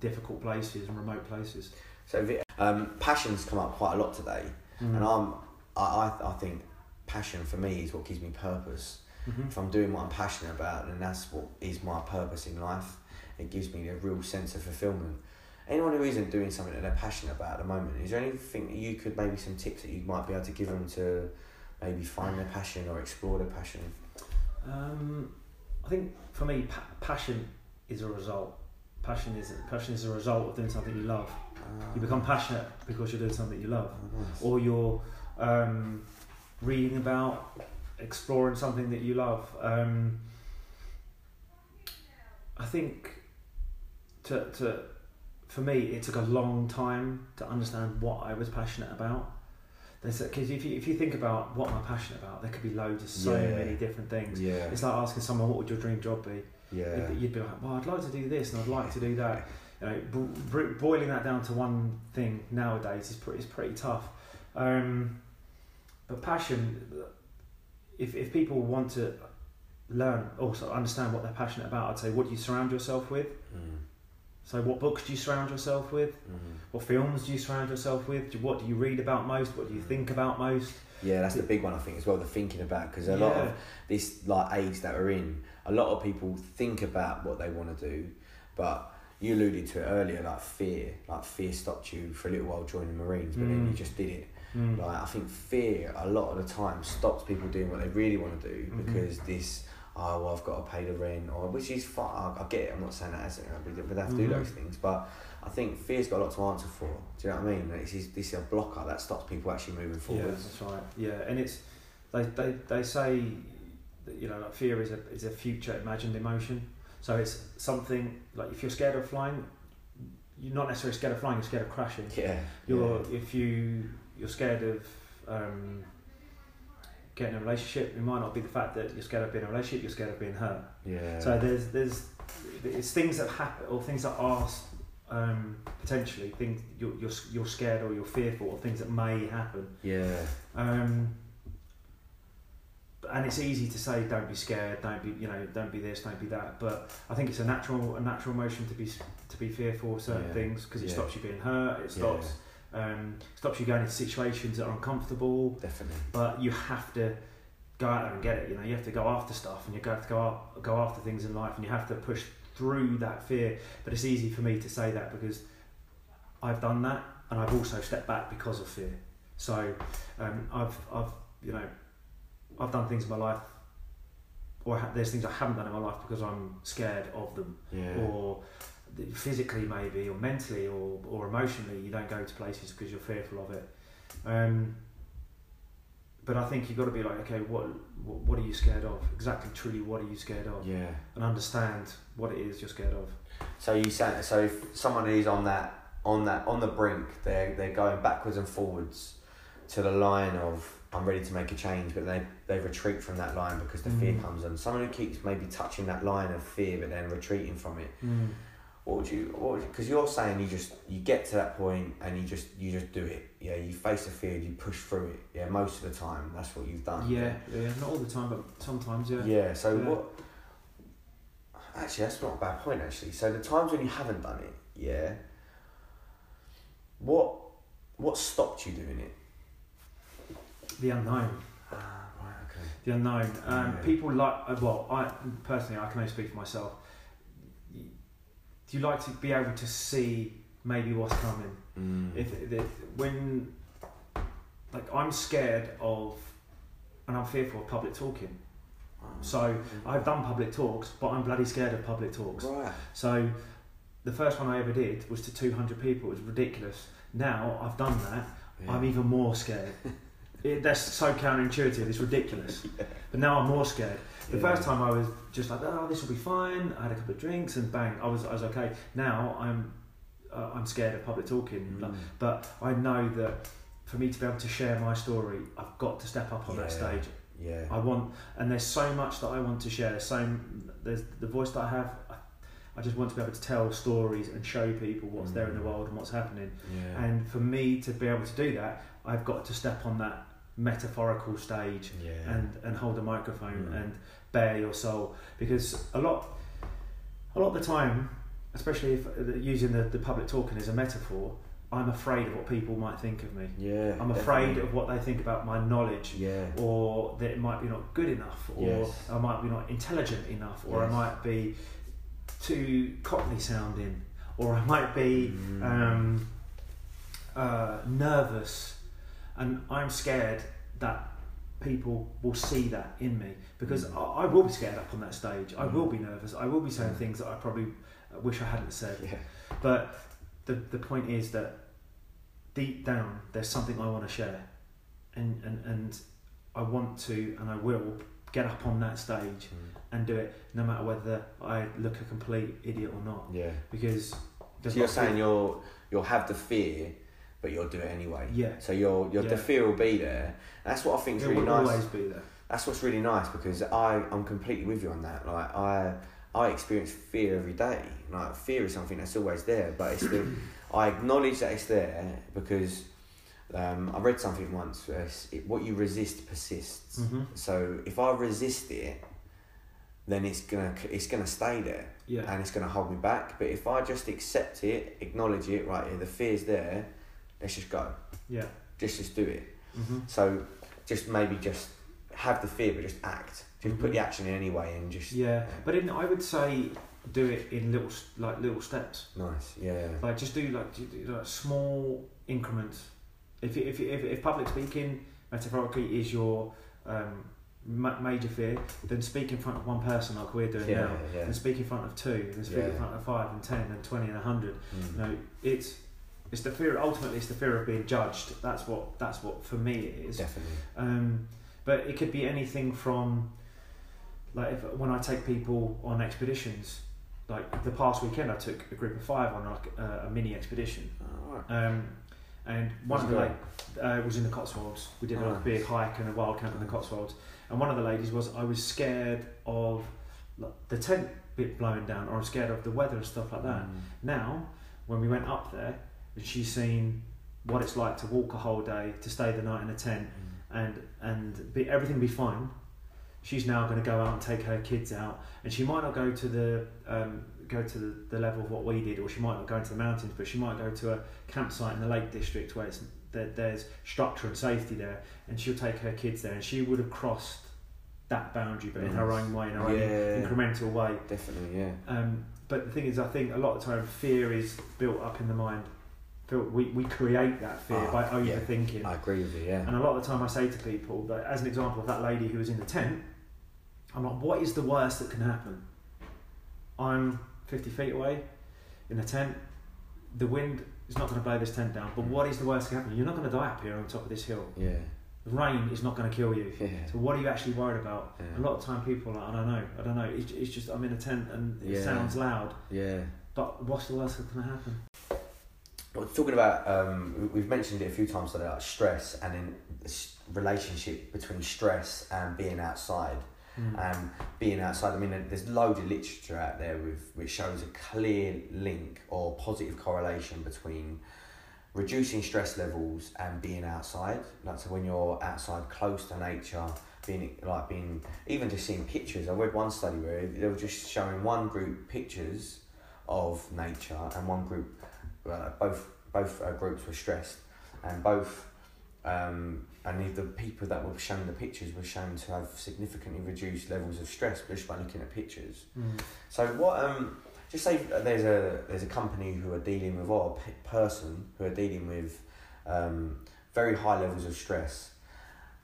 B: difficult places and remote places.
A: So um, passion's come up quite a lot today,
B: Mm.
A: and I'm I, I I think passion for me is what gives me purpose.
B: Mhm.
A: If I'm doing what I'm passionate about, then that's what is my purpose in life. It gives me a real sense of fulfillment. Anyone who isn't doing something that they're passionate about at the moment, is there anything that you could maybe some tips that you might be able to give them to maybe find their passion or explore their passion?
B: Um, I think for me, pa- passion is a result. Passion is passion is a result of doing something you love. You become passionate because you're doing something you love,
A: Oh, nice.
B: or you're um, reading about, exploring something that you love. Um, I think to to for me, it took a long time to understand what I was passionate about. Because if you, if you think about what am I passionate about, there could be loads of so
A: Yeah.
B: many different things.
A: yeah,
B: It's like asking someone, what would your dream job be?
A: yeah,
B: You'd be like, well, I'd like to do this and I'd like to do that. You know, bro- bro- boiling that down to one thing nowadays is pretty, is pretty tough. Um, but passion, if, if people want to learn, also understand what they're passionate about, I'd say, what do you surround yourself with?
A: Mm,
B: So, what books do you surround yourself with?
A: mhm.
B: What films do you surround yourself with? What do you read about most? What do you think about most?
A: Yeah, that's the big one I think as well. The thinking about because a lot of this like age that we're in, a lot of people think about what they want to do, but you alluded to it earlier, like fear, like fear stopped you for a little while joining the Marines, but then
B: Mm.
A: you just did it.
B: Mm.
A: Like I think fear a lot of the time stops people doing what they really want to do
B: Mhm.
A: because this. Oh, well, I've got to pay the rent, or which is fine. I, get it. I'm not saying that as we we have to do
B: Mhm.
A: those things, but I think fear's got a lot to answer for. Do you know what I mean? Like, This is this is a blocker that stops people actually moving
B: Yeah,
A: forwards.
B: that's right. Yeah, and it's they they, they say that, you know like fear is a is a future imagined emotion. So it's something like if you're scared of flying, you're not necessarily scared of flying. You're scared of crashing.
A: Yeah.
B: You're
A: yeah.
B: if you you're scared of um, getting a relationship. It might not be the fact that you're scared of being in a relationship. You're scared of being hurt.
A: Yeah.
B: So there's there's it's things that happen or things that are um, potentially things you're, you're you're scared or you're fearful of things that may happen.
A: yeah.
B: Um, and it's easy to say don't be scared, don't be you know don't be this, don't be that. But I think it's a natural a natural emotion to be to be fearful of certain
A: Yeah.
B: things because it
A: Yeah.
B: stops you being hurt. It stops um, stops you going into situations that are uncomfortable.
A: Definitely.
B: But you have to go out there and get it. You know you have to go after stuff and you have to go up, go after things in life and you have to push through that fear. But it's easy for me to say that because I've done that and I've also stepped back because of fear. So um, I've I've you know I've done things in my life, or ha- there's things I haven't done in my life because I'm scared of them,
A: Yeah.
B: or physically maybe, or mentally, or or emotionally. You don't go to places because you're fearful of it. Um, but I think you've got to be like, okay, what, what what are you scared of? Exactly, truly, what are you scared of?
A: yeah.
B: And understand what it is you're scared of.
A: So you say so if someone is on that on that on the brink, they're they're going backwards and forwards to the line of I'm ready to make a change, but they they retreat from that line because the fear
B: Mm.
A: comes on. Someone who keeps maybe touching that line of fear, but then retreating from it. What would you? What because you're saying you just you get to that point and you just you just do it. Yeah, you face the fear, you push through it. Yeah, most of the time that's what you've done.
B: Yeah, yeah, not all the time, but sometimes, yeah.
A: Yeah. So
B: Yeah.
A: what? Actually, that's not a bad point. Actually, so the times when you haven't done it, yeah. What what stopped you doing it?
B: The unknown.
A: Ah, right. Okay.
B: the unknown. Um,
A: Yeah.
B: People like uh, well, I personally I can only speak for myself. Do you like to be able to see maybe what's coming?
A: Mm.
B: If, if when like I'm scared of and I'm fearful of public talking. So I've done public talks, but I'm bloody scared of public talks.
A: Right.
B: So the first one I ever did was to 200 people. It was ridiculous. Now I've done that.
A: Yeah.
B: I'm even more scared. it, that's so counterintuitive. It's ridiculous. But now I'm more scared. The
A: Yeah.
B: first time I was just like, oh, this will be fine. I had a couple of drinks and bang, I was I was okay. Now I'm uh, I'm scared of public talking.
A: Mm.
B: but I know that for me to be able to share my story, I've got to step up on that stage.
A: Yeah.
B: I want, and there's so much that I want to share. So there's the voice that I have. I, I just want to be able to tell stories and show people what's there in the
A: Mm.
B: world and what's happening.
A: Yeah.
B: And for me to be able to do that, I've got to step on that metaphorical stage
A: yeah.
B: and and hold a microphone
A: Mm.
B: and bare your soul because a lot a lot of the time especially if uh, using the, the public talking as a metaphor i'm afraid of what people might think of me
A: yeah.
B: i'm afraid
A: definitely.
B: of what they think about my knowledge
A: Yeah.
B: or that it might be not good enough or
A: Yes.
B: i might be not intelligent enough or
A: Yes.
B: i might be too cockney sounding or i might be
A: Mm.
B: um, uh, nervous, and I'm scared that people will see that in me because
A: Mm.
B: I, I will be scared up on that stage. I
A: Mm.
B: will be nervous. I will be saying
A: Mm.
B: things that I probably wish I hadn't said.
A: Yeah.
B: But the the point is that deep down, there's something I want to share, and and and I want to, and I will get up on that stage
A: Mm.
B: and do it, no matter whether I look a complete idiot or not,
A: Yeah.
B: because.
A: So you're saying you'll you'll have the fear, but you'll do it anyway.
B: Yeah.
A: So your your the fear will be there. That's what I think is really
B: will
A: nice.
B: always be there.
A: That's what's really nice because I I'm completely with you on that. Like I I experience fear every day. Like fear is something that's always there, but it's the I acknowledge that it's there because um, I read something once. It, what you resist persists.
B: Mm-hmm.
A: So if I resist it, then it's gonna it's gonna stay there
B: Yeah.
A: and it's gonna hold me back. But if I just accept it, acknowledge it, right, yeah, the fear's there. Let's just go.
B: Yeah.
A: Just just do it.
B: Mm-hmm.
A: So just maybe just have the fear, but just act. Just put
B: Mhm.
A: the action in anyway, and just
B: Yeah, but in, I would say do it in little like little steps.
A: nice. Yeah.
B: Like just do like, do- like small increments. If, if, if if public speaking metaphorically is your um, ma- major fear, then speak in front of one person like we're doing
A: Yeah,
B: now,
A: yeah.
B: and speak in front of two, and speak in front of five and ten and twenty and a hundred.
A: Mm.
B: You know, it's it's the fear. Ultimately, it's the fear of being judged. That's what that's what for me it is.
A: Definitely.
B: Um, but it could be anything from like if, when I take people on expeditions. Like the past weekend, I took a group of five on like a, a mini expedition,
A: Alright.
B: um, and one of the
A: Where's
B: la- uh, was in the Cotswolds. We did like, a big hike and a wild camp in the Cotswolds, and one of the ladies was I was scared of like, the tent bit blowing down, or I'm scared of the weather and stuff like that.
A: Mm.
B: Now, when we went up there, and she's seen what it's like to walk a whole day, to stay the night in a tent, and and be, everything be fine. She's now going to go out and take her kids out, and she might not go to the um, go to the, the level of what we did, or she might not go into the mountains, but she might go to a campsite in the Lake District where it's there, there's structure and safety there, and she'll take her kids there, and she would have crossed that boundary, but in her own way, in her
A: Yeah.
B: own incremental way.
A: Definitely. Yeah.
B: Um, but the thing is, I think a lot of time fear is built up in the mind. Feel- We, we create that fear
A: Ah,
B: by
A: yeah.
B: overthinking.
A: I agree with you. Yeah.
B: And a lot of the time I say to people that, as an example of that lady who was in the tent, I'm like, what is the worst that can happen? I'm 50 feet away in a tent. The wind is not going to blow this tent down. But what is the worst that can happen? You're not going to die up here on top of this hill.
A: Yeah.
B: The rain is not going to kill you.
A: Yeah.
B: So what are you actually worried about?
A: Yeah.
B: A lot of time people are like, I don't know, I don't know. It's, it's just I'm in a tent and it
A: Yeah.
B: sounds loud.
A: Yeah.
B: But what's the worst that can happen?
A: Well, talking about, um, we- we've mentioned it a few times today, like stress and then this relationship between stress and being outside.
B: Mm.
A: Um, being outside, I mean, there's loads of literature out there with which shows a clear link or positive correlation between reducing stress levels and being outside. Like so, when you're outside, close to nature, being like being even just seeing pictures. I read one study where they were just showing one group pictures of nature and one group, uh, both both uh, groups were stressed, and both. Um, and the people that were shown the pictures were shown to have significantly reduced levels of stress just by looking at pictures.
B: Mm.
A: So what? Um, just say there's a there's a company who are dealing with or a person who are dealing with um, very high levels of stress.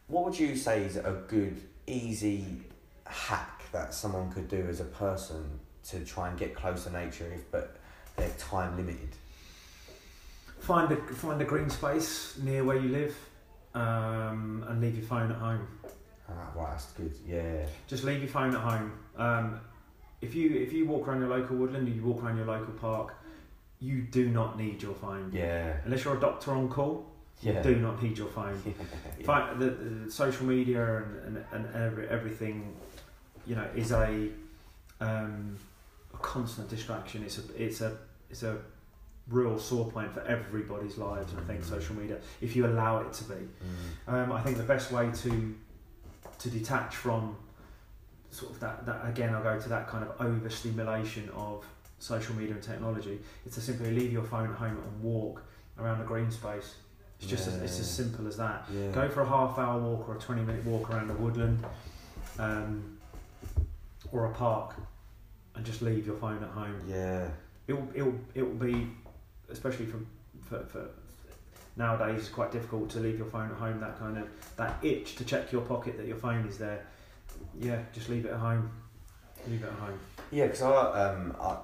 A: What would you say is a good, easy hack that someone could do as a person to try and get close to nature, if but they're time limited?
B: Find a find a green space near where you live, um, and leave your phone at home.
A: Ah, right, that's good. Yeah,
B: Just leave your phone at home. Um, if you if you walk around your local woodland, or you walk around your local park, you do not need your phone
A: Yeah.
B: unless you're a doctor on call.
A: Yeah.
B: You do not need your phone.
A: yeah.
B: The, the social media and, and, and every, everything, you know, is a, um, a constant distraction. It's a it's a it's a real sore point for everybody's lives. I think
A: Mm.
B: social media, if you allow it to be,
A: Mm.
B: um, I think the best way to to detach from sort of that, that again, I'll go to that kind of overstimulation of social media and technology. Is to simply leave your phone at home and walk around the green space. It's just as, it's as simple as that.
A: Yeah.
B: Go for a half hour walk or a 20 minute walk around the woodland um, or a park and just leave your phone at home.
A: Yeah.
B: It'll, it'll, it'll be, especially for, for, nowadays, it's quite difficult to leave your phone at home. That kind of, that itch to check your pocket that your phone is there. Yeah, just leave it at home. Leave it at home.
A: Yeah, because I, um, I,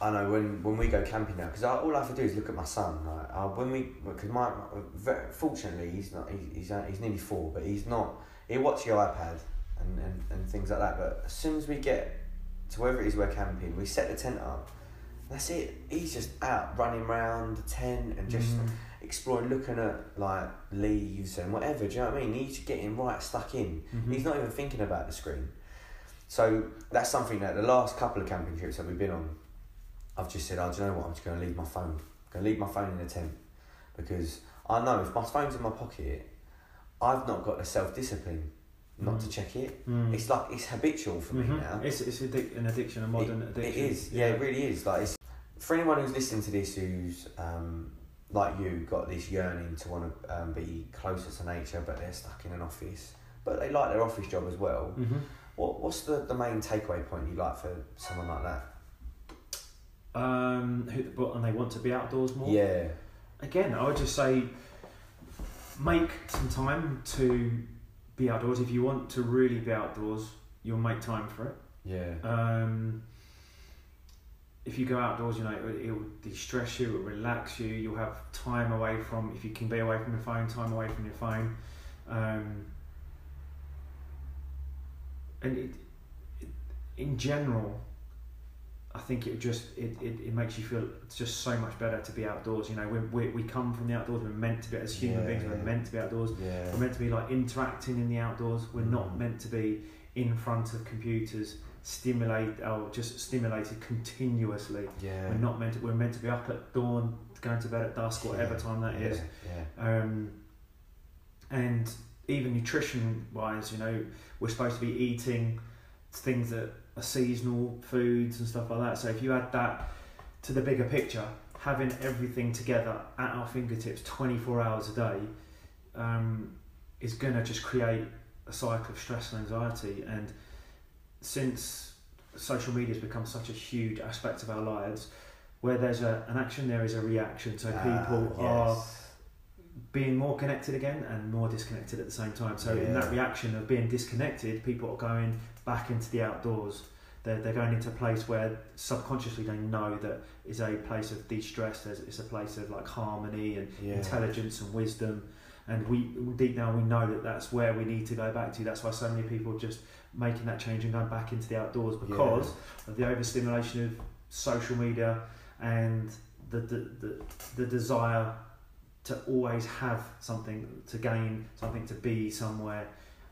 A: I know when, when we go camping now, because all I have to do is look at my son. Like, uh, when we, because my, very, fortunately he's not, he, he's uh, he's nearly four, but he's not. He watches the iPad and, and, and things like that. But as soon as we get to wherever it is we're camping, we set the tent up. That's it. He's just out running around the tent and just
B: Mm.
A: exploring, looking at like leaves and whatever. Do you know what I mean? He's getting right stuck in.
B: Mhm.
A: He's not even thinking about the screen. So that's something that the last couple of camping trips that we've been on, I've just said, oh, do you know what? I'm just going to leave my phone. I'm going to leave my phone in the tent because I know if my phone's in my pocket, I've not got the self discipline not to
B: Mm.
A: check it.
B: Mm.
A: It's like it's habitual for me
B: Mhm.
A: now.
B: It's, it's addic- an addiction, a modern
A: It-
B: addiction.
A: It is, yeah, it really is. Like it's, for anyone who's listening to this, who's um, like you, got this yearning to want to um, be closer to nature, but they're stuck in an office, but they like their office job as well.
B: Mhm.
A: What What's the, the main takeaway point you like for someone like that?
B: Um, who, but, and they want to be outdoors more.
A: Yeah,
B: again, I would just say make some time to be outdoors. If you want to really be outdoors, you'll make time for it.
A: yeah,
B: Um, if you go outdoors, you know, it, it will de-stress you, it will relax you, you'll have time away from, if you can be away from your phone, time away from your phone. Um, and it, it, in general, I think it just it, it, it makes you feel it's just so much better to be outdoors. You know, we, we, we come from the outdoors. We're meant to be as human
A: Yeah,
B: beings. We're
A: yeah.
B: meant to be outdoors.
A: yeah,
B: We're meant to be like interacting in the outdoors. We're not
A: Mm.
B: meant to be in front of computers, stimulate or just stimulated continuously.
A: yeah.
B: We're not meant to. We're meant to be up at dawn, going to bed at dusk, whatever time that is.
A: Yeah,
B: Um, and even nutrition wise, you know, we're supposed to be eating things that seasonal foods and stuff like that. So if you add that to the bigger picture, having everything together at our fingertips 24 hours a day um, is going to just create a cycle of stress and anxiety. And since social media has become such a huge aspect of our lives, where there's a, an action, there is a reaction. So people
A: Ah,
B: are
A: yes.
B: Being more connected again and more disconnected at the same time. So in that reaction of being disconnected, people are going back into the outdoors. They're, they're going into a place where subconsciously they know that is a place of de-stress. There's, it's a place of like harmony and
A: yeah.
B: intelligence and wisdom. And we deep down we know that that's where we need to go back to. That's why so many people are just making that change and going back into the outdoors because of the overstimulation of social media and the the, the, the desire to always have something to gain, something to be somewhere,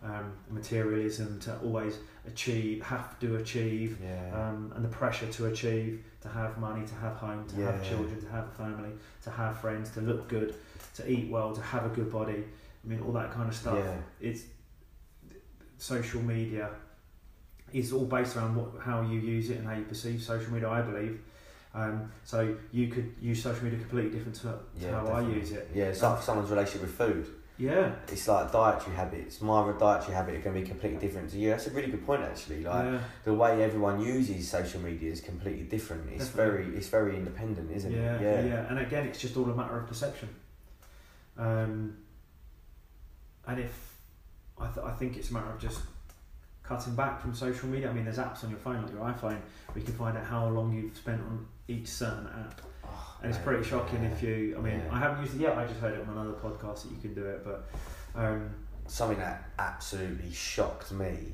B: um, materialism to always achieve, have to achieve,
A: Yeah.
B: um, and the pressure to achieve, to have money, to have home, to have children, to have a family, to have friends, to look good, to eat well, to have a good body. I mean, all that kind of stuff.
A: Yeah.
B: It's social media is all based around what how you use it and how you perceive social media. I believe. Um, so you could use social media completely different to, to
A: Yeah,
B: how I use it.
A: Yeah, it's like someone's relationship with food.
B: Yeah.
A: It's like dietary habits. My dietary habit are going to be completely different to you. That's a really good point, actually. Like
B: yeah.
A: the way everyone uses social media is completely different. It's
B: Definitely.
A: very, it's very independent, isn't
B: yeah,
A: it?
B: yeah, yeah. And again, it's just all a matter of perception. Um, and if I, th- I think it's a matter of just cutting back from social media. I mean, there's apps on your phone, like your iPhone, where you can find out how long you've spent on each certain app,
A: Oh,
B: and it's pretty shocking
A: yeah.
B: if you. I mean,
A: Yeah.
B: I haven't used it yet. I just heard it on another podcast that you can do it, but. Um,
A: something that absolutely shocked me.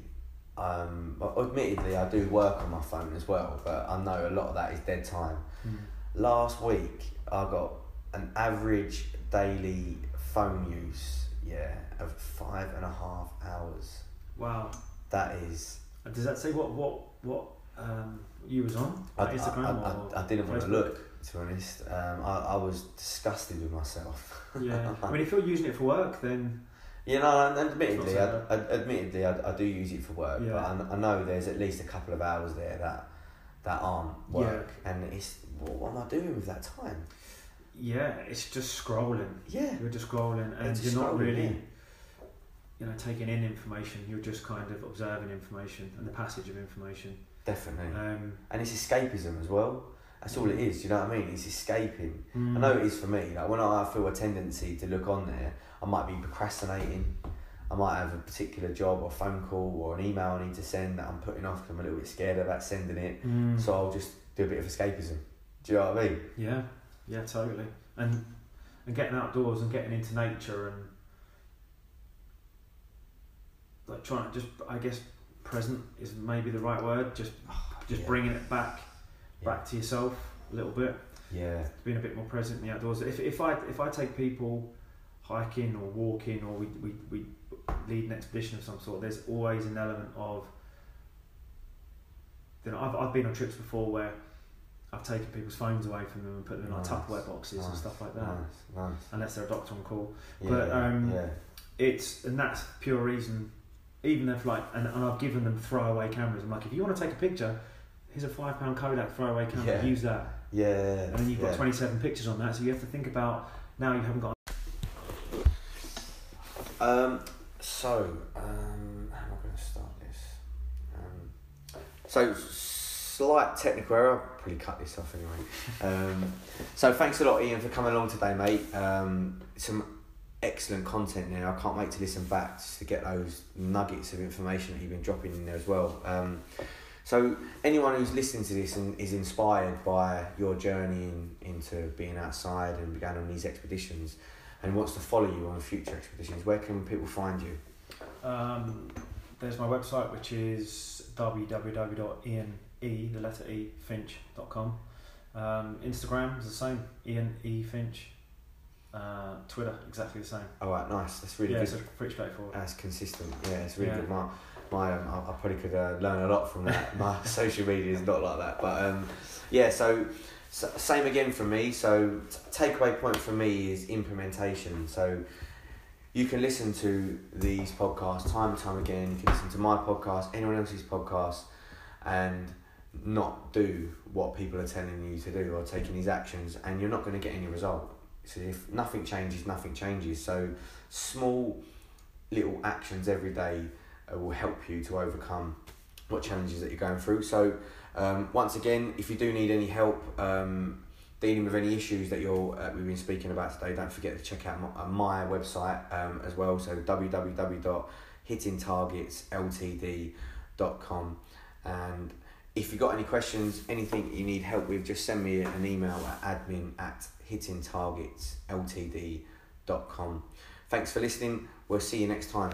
A: Um, well, admittedly, I do work on my phone as well, but I know a lot of that is dead time. last week I got an average daily phone use, yeah, of five and a half hours.
B: Wow.
A: That is.
B: Does that say what what what um, you was on?
A: I,
B: Like Instagram
A: I, I,
B: or
A: I, didn't want to look, to be honest. Um, I, I was disgusted with myself.
B: Yeah. I mean, if you're using it for work, then
A: You know, and admittedly, I, I, admittedly, I, I do use it for work,
B: Yeah.
A: but I, I know there's at least a couple of hours there that that aren't work, yeah. and it's what, what am I doing with that time?
B: yeah, it's just scrolling.
A: Yeah,
B: You're just scrolling, and
A: It's
B: you're not really,
A: yeah.
B: You know, taking in information. You're just kind of observing information and the passage of information.
A: definitely,
B: Um,
A: and it's escapism as well. That's all it is. Do you know what I mean? It's escaping.
B: mm,
A: I know it is for me. Like when I feel a tendency to look on there, I might be procrastinating. I might have a particular job or phone call or an email I need to send that I'm putting off because I'm a little bit scared about sending it.
B: mm,
A: So I'll just do a bit of escapism. Do you know what I mean?
B: yeah, yeah, totally. And and getting outdoors and getting into nature and like trying to just, I guess, present is maybe the right word. Just just
A: Yeah.
B: bringing it back back to yourself a little bit.
A: Yeah.
B: being a bit more present in the outdoors. If, if I if I take people hiking or walking or we, we, we lead an expedition of some sort, there's always an element of you know, I've, I've been on trips before where I've taken people's phones away from them and put them in like Tupperware boxes and stuff like that.
A: Nice, nice.
B: Unless they're a doctor on call.
A: Yeah,
B: But, um,
A: yeah.
B: It's and that's pure reason. Even if like and, and I've given them throwaway cameras. I'm like, if you want to take a picture, here's a five pound Kodak throwaway camera.
A: Yeah.
B: Use that.
A: Yeah.
B: And then you've got
A: yeah.
B: 27 pictures on that, so you have to think about now you haven't got.
A: Um, so, um, how am I going to start this? Um, so, slight technical error. I'll probably cut this off anyway. Um, so, thanks a lot, Ian, for coming along today, mate. Um, some excellent content there. I can't wait to listen back to get those nuggets of information that you've been dropping in there as well. Um, so, anyone who's listening to this and is inspired by your journey in, into being outside and going on these expeditions, and wants to follow you on future expeditions, where can people find you?
B: Um, there's my website, which is www.ian e the letter e finch.com. Um, Instagram is the same, Ian E Finch. Uh, Twitter exactly the same.
A: Oh All right, nice. That's really
B: yeah,
A: good.
B: so pretty straightforward.
A: That's consistent. Yeah, it's really
B: Yeah.
A: good. My, my, um, I, I probably could uh, learn a lot from that. My social media is not like that, but um, yeah. So, so same again for me. So t- takeaway point for me is implementation. So you can listen to these podcasts time and time again. You can listen to my podcast, anyone else's podcast, and not do what people are telling you to do or taking these actions, and you're not going to get any result. So if nothing changes, nothing changes. So small little actions every day uh, will help you to overcome what challenges that you're going through. So, um, once again, if you do need any help um, dealing with any issues that you're uh, we've been speaking about today, don't forget to check out my, uh, my website um, as well. So www.hittingtargetsltd.com and if you've got any questions, anything you need help with, just send me an email at admin at hittingtargetsltd.com. Thanks for listening. We'll see you next time.